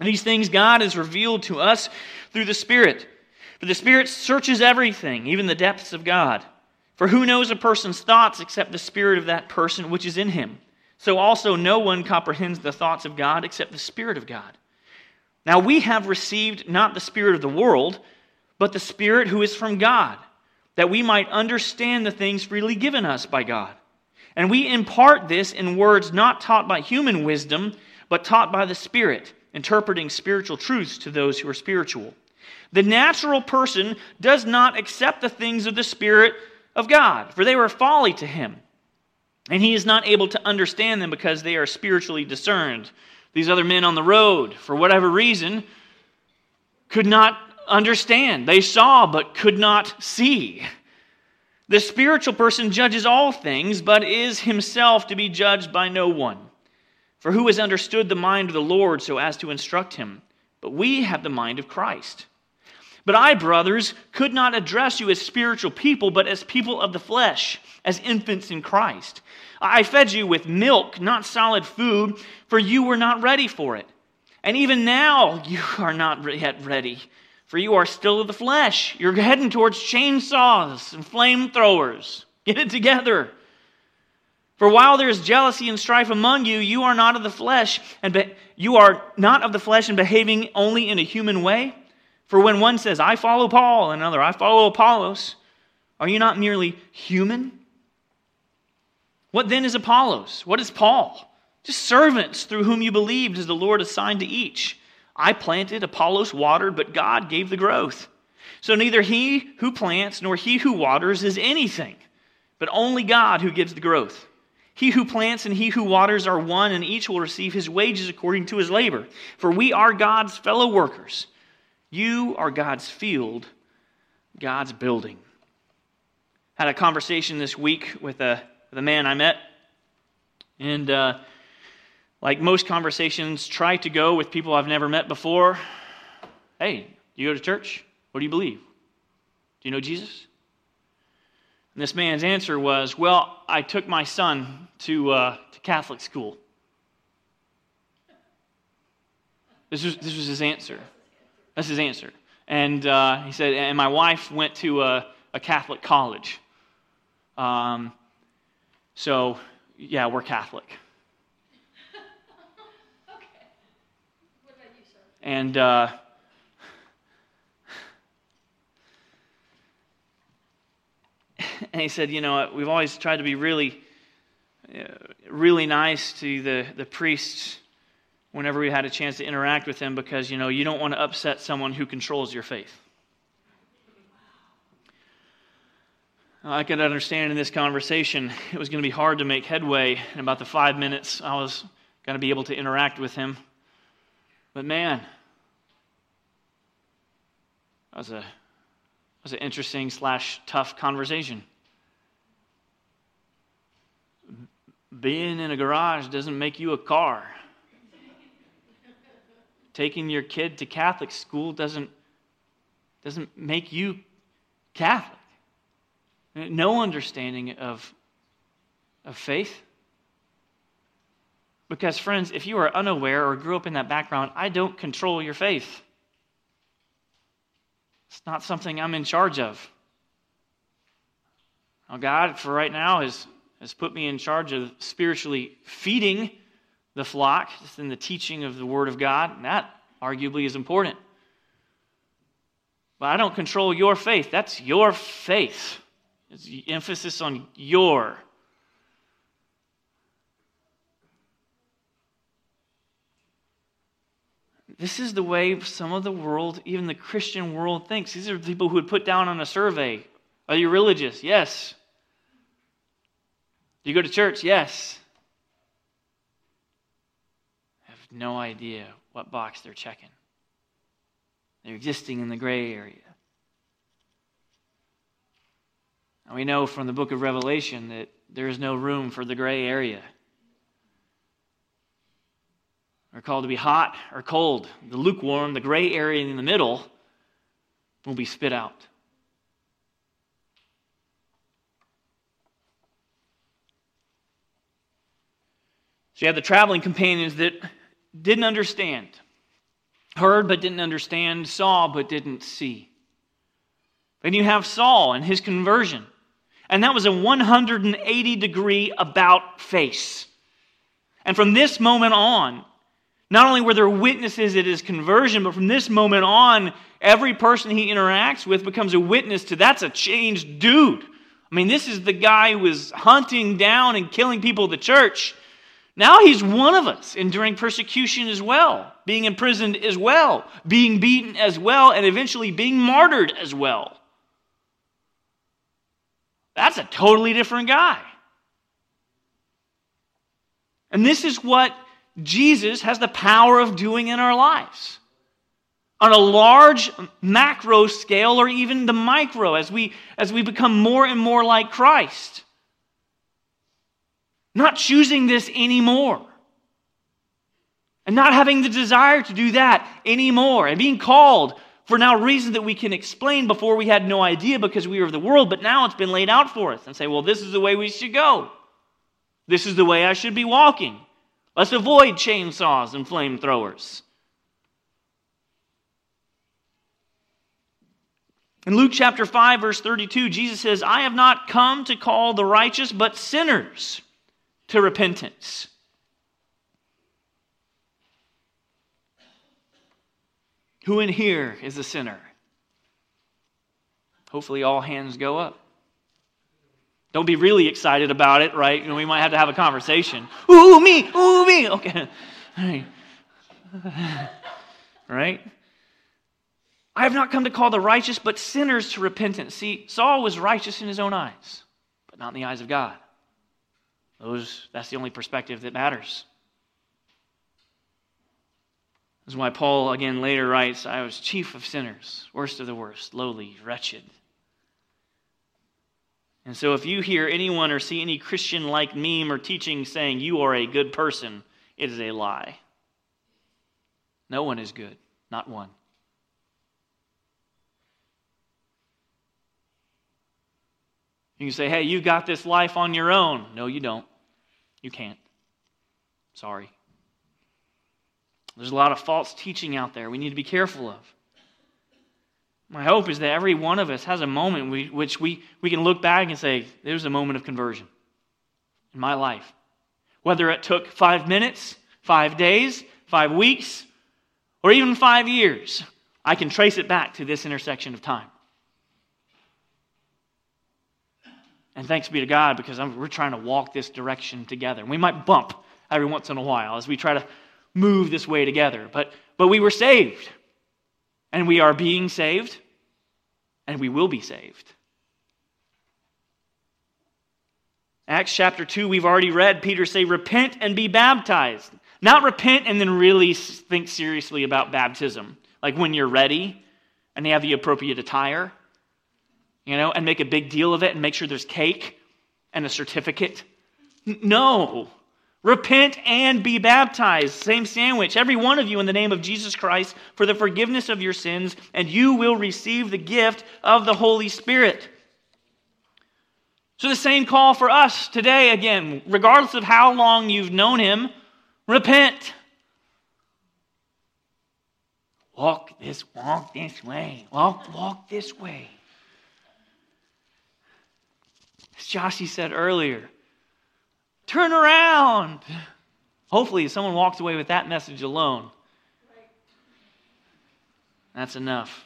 These things God has revealed to us through the Spirit. For the Spirit searches everything, even the depths of God. For who knows a person's thoughts except the Spirit of that person which is in him? So also no one comprehends the thoughts of God except the Spirit of God. Now we have received not the Spirit of the world, but the Spirit who is from God that we might understand the things freely given us by God. And we impart this in words not taught by human wisdom, but taught by the Spirit, interpreting spiritual truths to those who are spiritual. The natural person does not accept the things of the Spirit of God, for they were folly to him. And he is not able to understand them because they are spiritually discerned. These other men on the road, for whatever reason, could not understand. They saw but could not see. The spiritual person judges all things, but is himself to be judged by no one. For who has understood the mind of the Lord so as to instruct him? But we have the mind of Christ. But I, brothers, could not address you as spiritual people, but as people of the flesh, as infants in Christ. I fed you with milk, not solid food, for you were not ready for it. And even now you are not yet ready for you are still of the flesh. You're heading towards chainsaws and flamethrowers. Get it together. For while there is jealousy and strife among you, you are not of the flesh, and be- you are not of the flesh and behaving only in a human way. For when one says, I follow Paul, and another, I follow Apollos, are you not merely human? What then is Apollos? What is Paul? Just servants through whom you believed as the Lord assigned to each. I planted, Apollos watered, but God gave the growth. So neither he who plants nor he who waters is anything, but only God who gives the growth. He who plants and he who waters are one, and each will receive his wages according to his labor. For we are God's fellow workers. You are God's field, God's building. Had a conversation this week with a, with a man I met, and uh, like most conversations, try to go with people I've never met before. Hey, do you go to church? What do you believe? Do you know Jesus? And this man's answer was, Well, I took my son to, uh, to Catholic school. This was, this was his answer. That's his answer. And uh, he said, And my wife went to a, a Catholic college. Um, so, yeah, we're Catholic. Okay. What about you, sir? And uh, and he said, you know, we've always tried to be really, uh, really nice to the, the priests whenever we had a chance to interact with them because, you know, you don't want to upset someone who controls your faith. I could understand in this conversation it was going to be hard to make headway in about the five minutes I was going to be able to interact with him. But man, that was a that was an interesting slash tough conversation. Being in a garage doesn't make you a car. Taking your kid to Catholic school doesn't doesn't make you Catholic. No understanding of, of faith. Because, friends, if you are unaware or grew up in that background, I don't control your faith. It's not something I'm in charge of. Now, God, for right now, has, has put me in charge of spiritually feeding the flock, in the teaching of the Word of God. And that arguably is important. But I don't control your faith. That's your faith. It's the emphasis on your. This is the way some of the world, even the Christian world, thinks. These are people who would put down on a survey Are you religious? Yes. Do you go to church? Yes. I have no idea what box they're checking. They're existing in the gray area. And we know from the book of Revelation that there is no room for the gray area. We're called to be hot or cold. The lukewarm, the gray area in the middle, will be spit out. So you have the traveling companions that didn't understand, heard but didn't understand, saw but didn't see. Then you have Saul and his conversion. And that was a 180 degree about face. And from this moment on, not only were there witnesses at his conversion, but from this moment on, every person he interacts with becomes a witness to that's a changed dude. I mean, this is the guy who was hunting down and killing people of the church. Now he's one of us, enduring persecution as well, being imprisoned as well, being beaten as well, and eventually being martyred as well. That's a totally different guy. And this is what Jesus has the power of doing in our lives. On a large macro scale or even the micro as we, as we become more and more like Christ. Not choosing this anymore. And not having the desire to do that anymore. And being called for now reasons that we can explain before we had no idea because we were of the world, but now it's been laid out for us and say, well, this is the way we should go. This is the way I should be walking. Let's avoid chainsaws and flamethrowers. In Luke chapter 5, verse 32, Jesus says, I have not come to call the righteous, but sinners to repentance. Who in here is a sinner? Hopefully, all hands go up. Don't be really excited about it, right? We might have to have a conversation. Ooh, me, ooh, me. Okay. Right? I have not come to call the righteous, but sinners to repentance. See, Saul was righteous in his own eyes, but not in the eyes of God. Those, that's the only perspective that matters. This is why Paul again later writes, I was chief of sinners, worst of the worst, lowly, wretched. And so, if you hear anyone or see any Christian like meme or teaching saying you are a good person, it is a lie. No one is good, not one. You can say, hey, you got this life on your own. No, you don't. You can't. Sorry. There's a lot of false teaching out there we need to be careful of. My hope is that every one of us has a moment we, which we, we can look back and say, there's a moment of conversion in my life. Whether it took five minutes, five days, five weeks, or even five years, I can trace it back to this intersection of time. And thanks be to God because I'm, we're trying to walk this direction together. We might bump every once in a while as we try to move this way together, but, but we were saved. And we are being saved, and we will be saved. Acts chapter 2, we've already read Peter say, Repent and be baptized. Not repent and then really think seriously about baptism. Like when you're ready and they have the appropriate attire, you know, and make a big deal of it and make sure there's cake and a certificate. No. Repent and be baptized. Same sandwich. Every one of you in the name of Jesus Christ for the forgiveness of your sins, and you will receive the gift of the Holy Spirit. So, the same call for us today, again, regardless of how long you've known Him, repent. Walk this, walk this way. Walk, walk this way. Joshy said earlier, Turn around. Hopefully, someone walks away with that message alone. That's enough.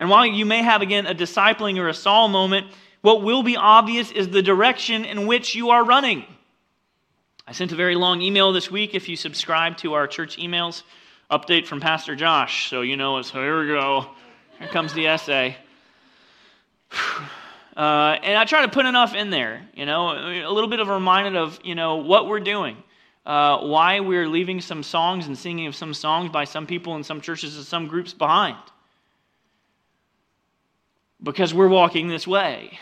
And while you may have, again, a discipling or a Saul moment, what will be obvious is the direction in which you are running. I sent a very long email this week. If you subscribe to our church emails, update from Pastor Josh. So you know, it's here we go. Here comes the essay. Uh, and I try to put enough in there, you know, a little bit of a reminder of, you know, what we're doing, uh, why we're leaving some songs and singing of some songs by some people in some churches and some groups behind. Because we're walking this way.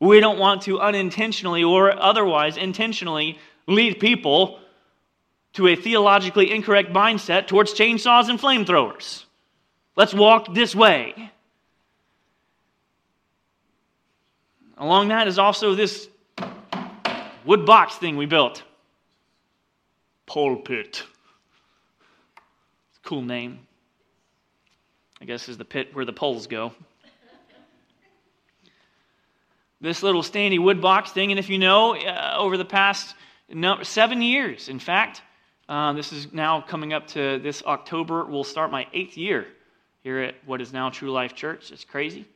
We don't want to unintentionally or otherwise intentionally lead people to a theologically incorrect mindset towards chainsaws and flamethrowers. Let's walk this way. Along that is also this wood box thing we built. Pulpit. Cool name. I guess is the pit where the poles go. this little standy wood box thing, and if you know, uh, over the past no, seven years, in fact, uh, this is now coming up to this October, we'll start my eighth year here at what is now True Life Church. It's crazy.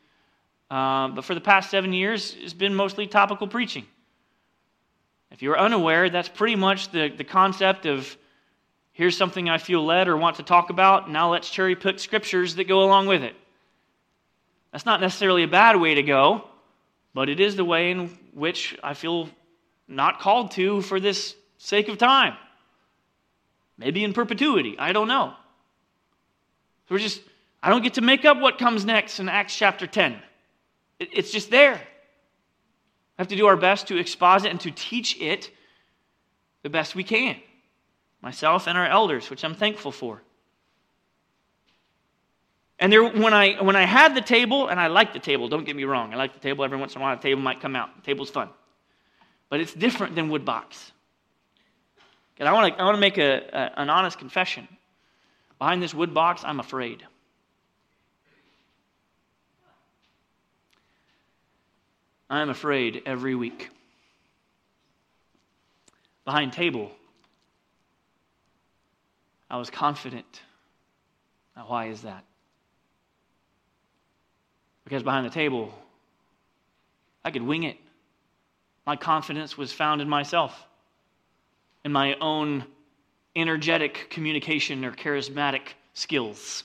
Um, but for the past seven years, it's been mostly topical preaching. If you're unaware, that's pretty much the, the concept of here's something I feel led or want to talk about, now let's cherry pick scriptures that go along with it. That's not necessarily a bad way to go, but it is the way in which I feel not called to for this sake of time. Maybe in perpetuity. I don't know. So we're just, I don't get to make up what comes next in Acts chapter 10. It's just there. We have to do our best to exposit and to teach it the best we can. Myself and our elders, which I'm thankful for. And there, when I when I had the table, and I like the table, don't get me wrong, I like the table. Every once in a while, the table might come out. The table's fun, but it's different than wood box. And I want to I want to make a, a, an honest confession. Behind this wood box, I'm afraid. I am afraid every week. Behind table, I was confident. Now, why is that? Because behind the table, I could wing it. My confidence was found in myself, in my own energetic communication or charismatic skills.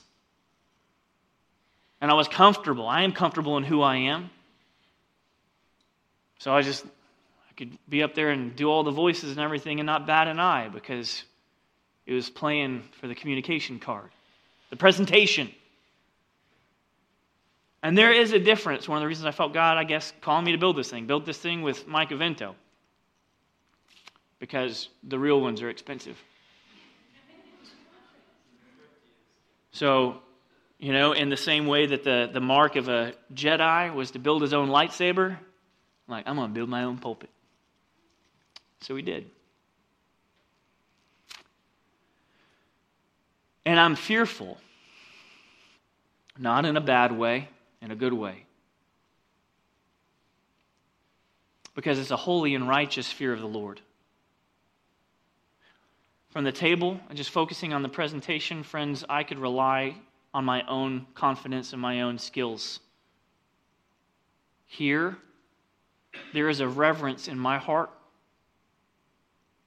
And I was comfortable. I am comfortable in who I am. So I just I could be up there and do all the voices and everything and not bat an eye because it was playing for the communication card, the presentation. And there is a difference. One of the reasons I felt God, I guess, calling me to build this thing, build this thing with Mike Avento. Because the real ones are expensive. So, you know, in the same way that the, the mark of a Jedi was to build his own lightsaber, like, I'm going to build my own pulpit. So we did. And I'm fearful, not in a bad way, in a good way. Because it's a holy and righteous fear of the Lord. From the table, just focusing on the presentation, friends, I could rely on my own confidence and my own skills. Here, there is a reverence in my heart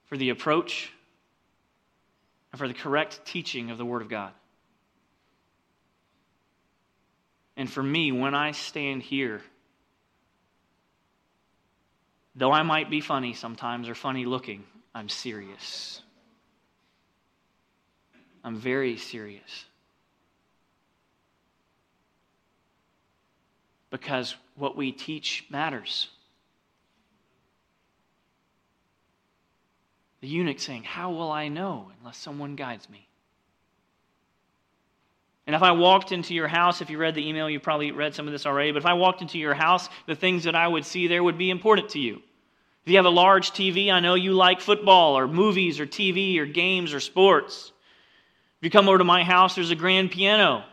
for the approach and for the correct teaching of the Word of God. And for me, when I stand here, though I might be funny sometimes or funny looking, I'm serious. I'm very serious. Because what we teach matters. The eunuch saying, How will I know unless someone guides me? And if I walked into your house, if you read the email, you probably read some of this already, but if I walked into your house, the things that I would see there would be important to you. If you have a large TV, I know you like football or movies or TV or games or sports. If you come over to my house, there's a grand piano.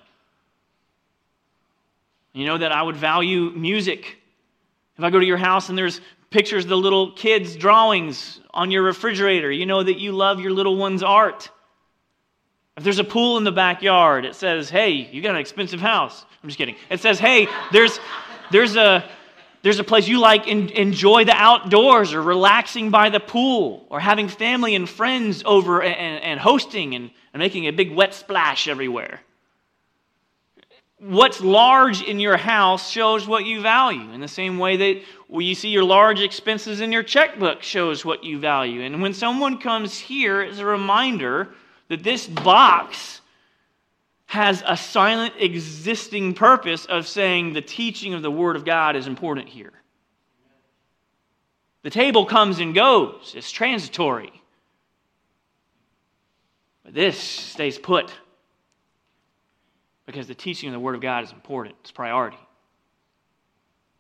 You know that I would value music. If I go to your house and there's pictures the little kids' drawings on your refrigerator. You know that you love your little one's art. If there's a pool in the backyard, it says, hey, you got an expensive house. I'm just kidding. It says, hey, there's, there's, a, there's a place you like, in, enjoy the outdoors or relaxing by the pool or having family and friends over and, and hosting and, and making a big wet splash everywhere. What's large in your house shows what you value in the same way that when you see your large expenses in your checkbook shows what you value. And when someone comes here, it's a reminder that this box has a silent existing purpose of saying the teaching of the Word of God is important here. The table comes and goes, it's transitory. But this stays put because the teaching of the Word of God is important, it's priority.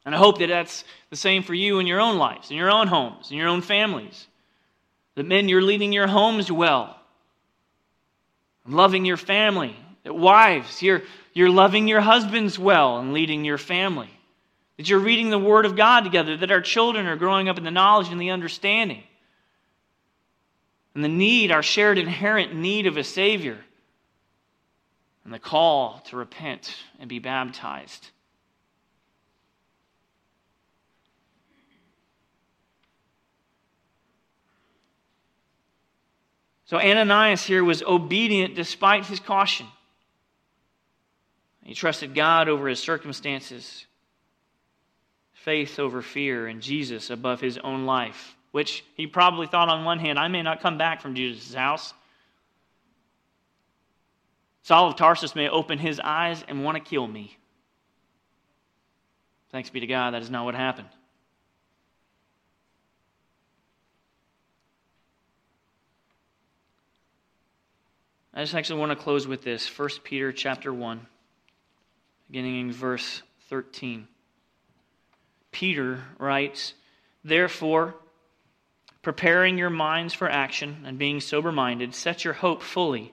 And I hope that that's the same for you in your own lives, in your own homes, in your own families. That men, you're leading your homes well, and loving your family. That wives, you're, you're loving your husbands well and leading your family. That you're reading the Word of God together. That our children are growing up in the knowledge and the understanding. And the need, our shared inherent need of a Savior. And the call to repent and be baptized. So Ananias here was obedient despite his caution. He trusted God over his circumstances, faith over fear, and Jesus above his own life, which he probably thought on one hand, I may not come back from Jesus' house. Saul of Tarsus may open his eyes and want to kill me. Thanks be to God, that is not what happened. I just actually want to close with this 1 Peter chapter 1, beginning in verse 13. Peter writes, Therefore, preparing your minds for action and being sober minded, set your hope fully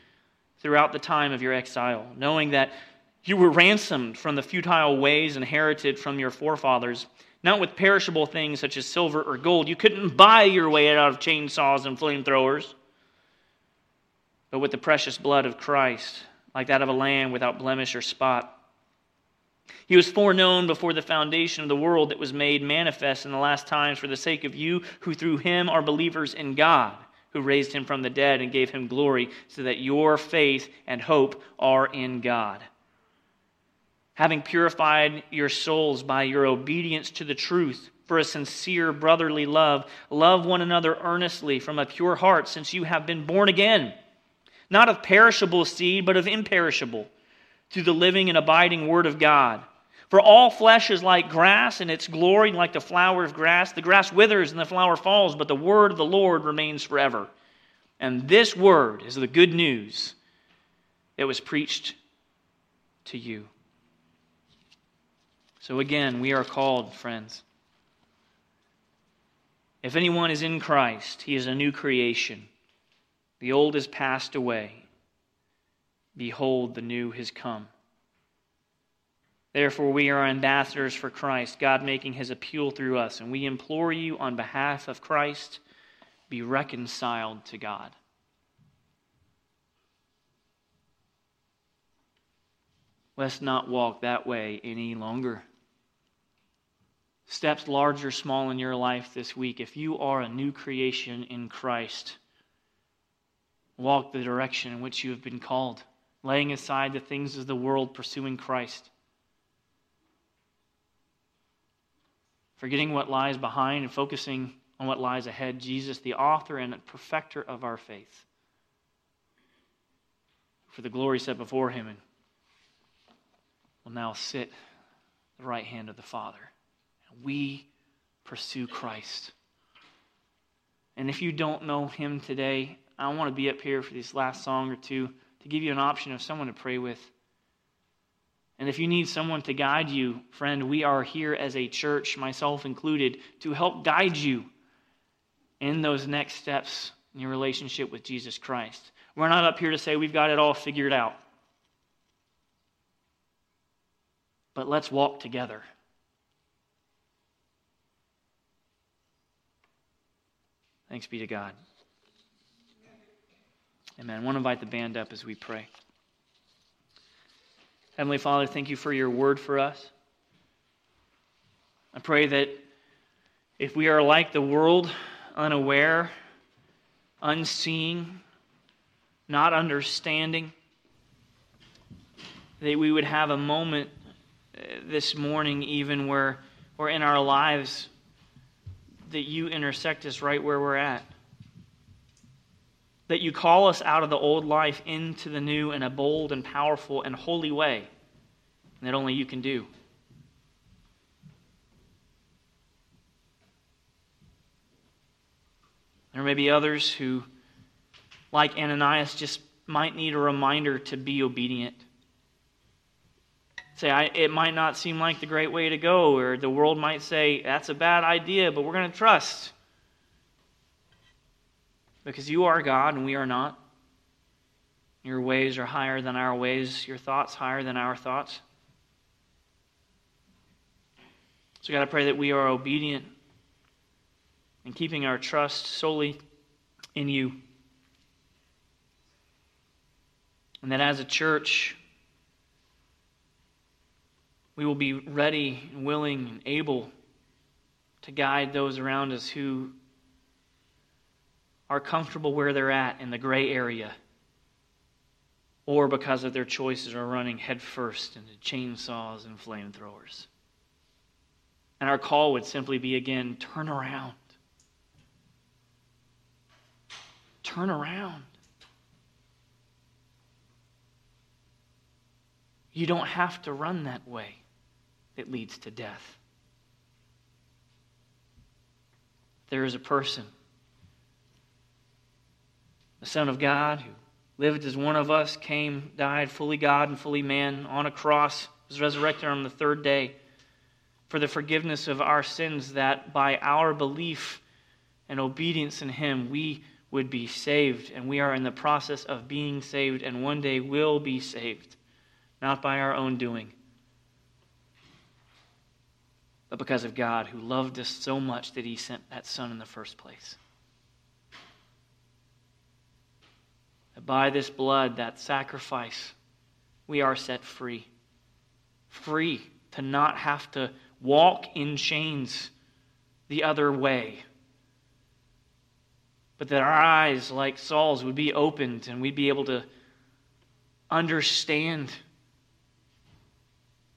throughout the time of your exile, knowing that you were ransomed from the futile ways inherited from your forefathers, not with perishable things such as silver or gold. You couldn't buy your way out of chainsaws and flamethrowers but with the precious blood of Christ, like that of a lamb without blemish or spot. He was foreknown before the foundation of the world that was made manifest in the last times for the sake of you who through him are believers in God, who raised him from the dead and gave him glory, so that your faith and hope are in God. Having purified your souls by your obedience to the truth, for a sincere brotherly love, love one another earnestly from a pure heart, since you have been born again not of perishable seed, but of imperishable, through the living and abiding Word of God. For all flesh is like grass, and its glory like the flower of grass. The grass withers and the flower falls, but the word of the Lord remains forever. And this word is the good news that was preached to you. So again, we are called, friends. If anyone is in Christ, he is a new creation. The old is passed away. Behold, the new has come. Therefore, we are ambassadors for Christ, God making his appeal through us, and we implore you on behalf of Christ, be reconciled to God. Let's not walk that way any longer. Steps large or small in your life this week, if you are a new creation in Christ, walk the direction in which you have been called, laying aside the things of the world, pursuing Christ. Forgetting what lies behind and focusing on what lies ahead, Jesus, the author and perfecter of our faith. For the glory set before him and will now sit at the right hand of the Father. And we pursue Christ. And if you don't know Him today, I want to be up here for this last song or two to give you an option of someone to pray with. And if you need someone to guide you, friend, we are here as a church, myself included, to help guide you in those next steps in your relationship with Jesus Christ. We're not up here to say we've got it all figured out. But let's walk together. Thanks be to God. Amen. I want to invite the band up as we pray. Heavenly Father, thank you for your word for us. I pray that if we are like the world, unaware, unseeing, not understanding, that we would have a moment uh, this morning, even where, or in our lives, that you intersect us right where we're at. That you call us out of the old life into the new in a bold and powerful and holy way that only you can do. There may be others who, like Ananias, just might need a reminder to be obedient. Say, I, it might not seem like the great way to go, or the world might say, that's a bad idea, but we're going to trust. Because you are God and we are not. Your ways are higher than our ways, your thoughts higher than our thoughts. So, God, I pray that we are obedient and keeping our trust solely in you. And that as a church, we will be ready and willing and able to guide those around us who are comfortable where they're at in the gray area or because of their choices are running headfirst into chainsaws and flamethrowers. And our call would simply be again turn around. Turn around. You don't have to run that way that leads to death. There is a person, the Son of God, who lived as one of us, came, died, fully God and fully man, on a cross, was resurrected on the third day for the forgiveness of our sins, that by our belief and obedience in Him, we would be saved. And we are in the process of being saved and one day will be saved, not by our own doing, but because of God who loved us so much that He sent that Son in the first place. By this blood, that sacrifice, we are set free. Free to not have to walk in chains the other way. But that our eyes, like Saul's, would be opened and we'd be able to understand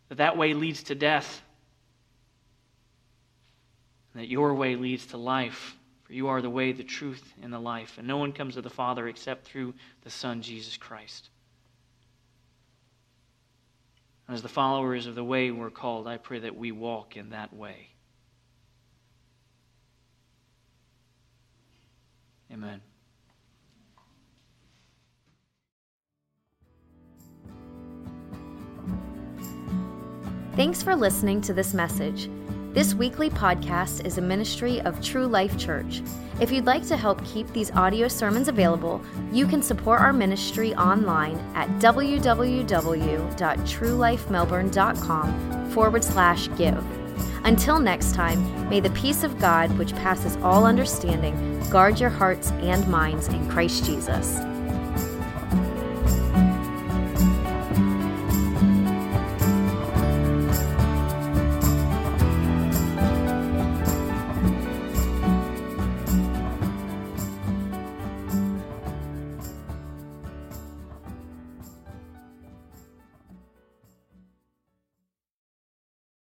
that that way leads to death, and that your way leads to life. For you are the way, the truth, and the life. And no one comes to the Father except through the Son, Jesus Christ. As the followers of the way we're called, I pray that we walk in that way. Amen. Thanks for listening to this message. This weekly podcast is a ministry of True Life Church. If you'd like to help keep these audio sermons available, you can support our ministry online at www.truelifemelbourne.com forward slash give. Until next time, may the peace of God, which passes all understanding, guard your hearts and minds in Christ Jesus.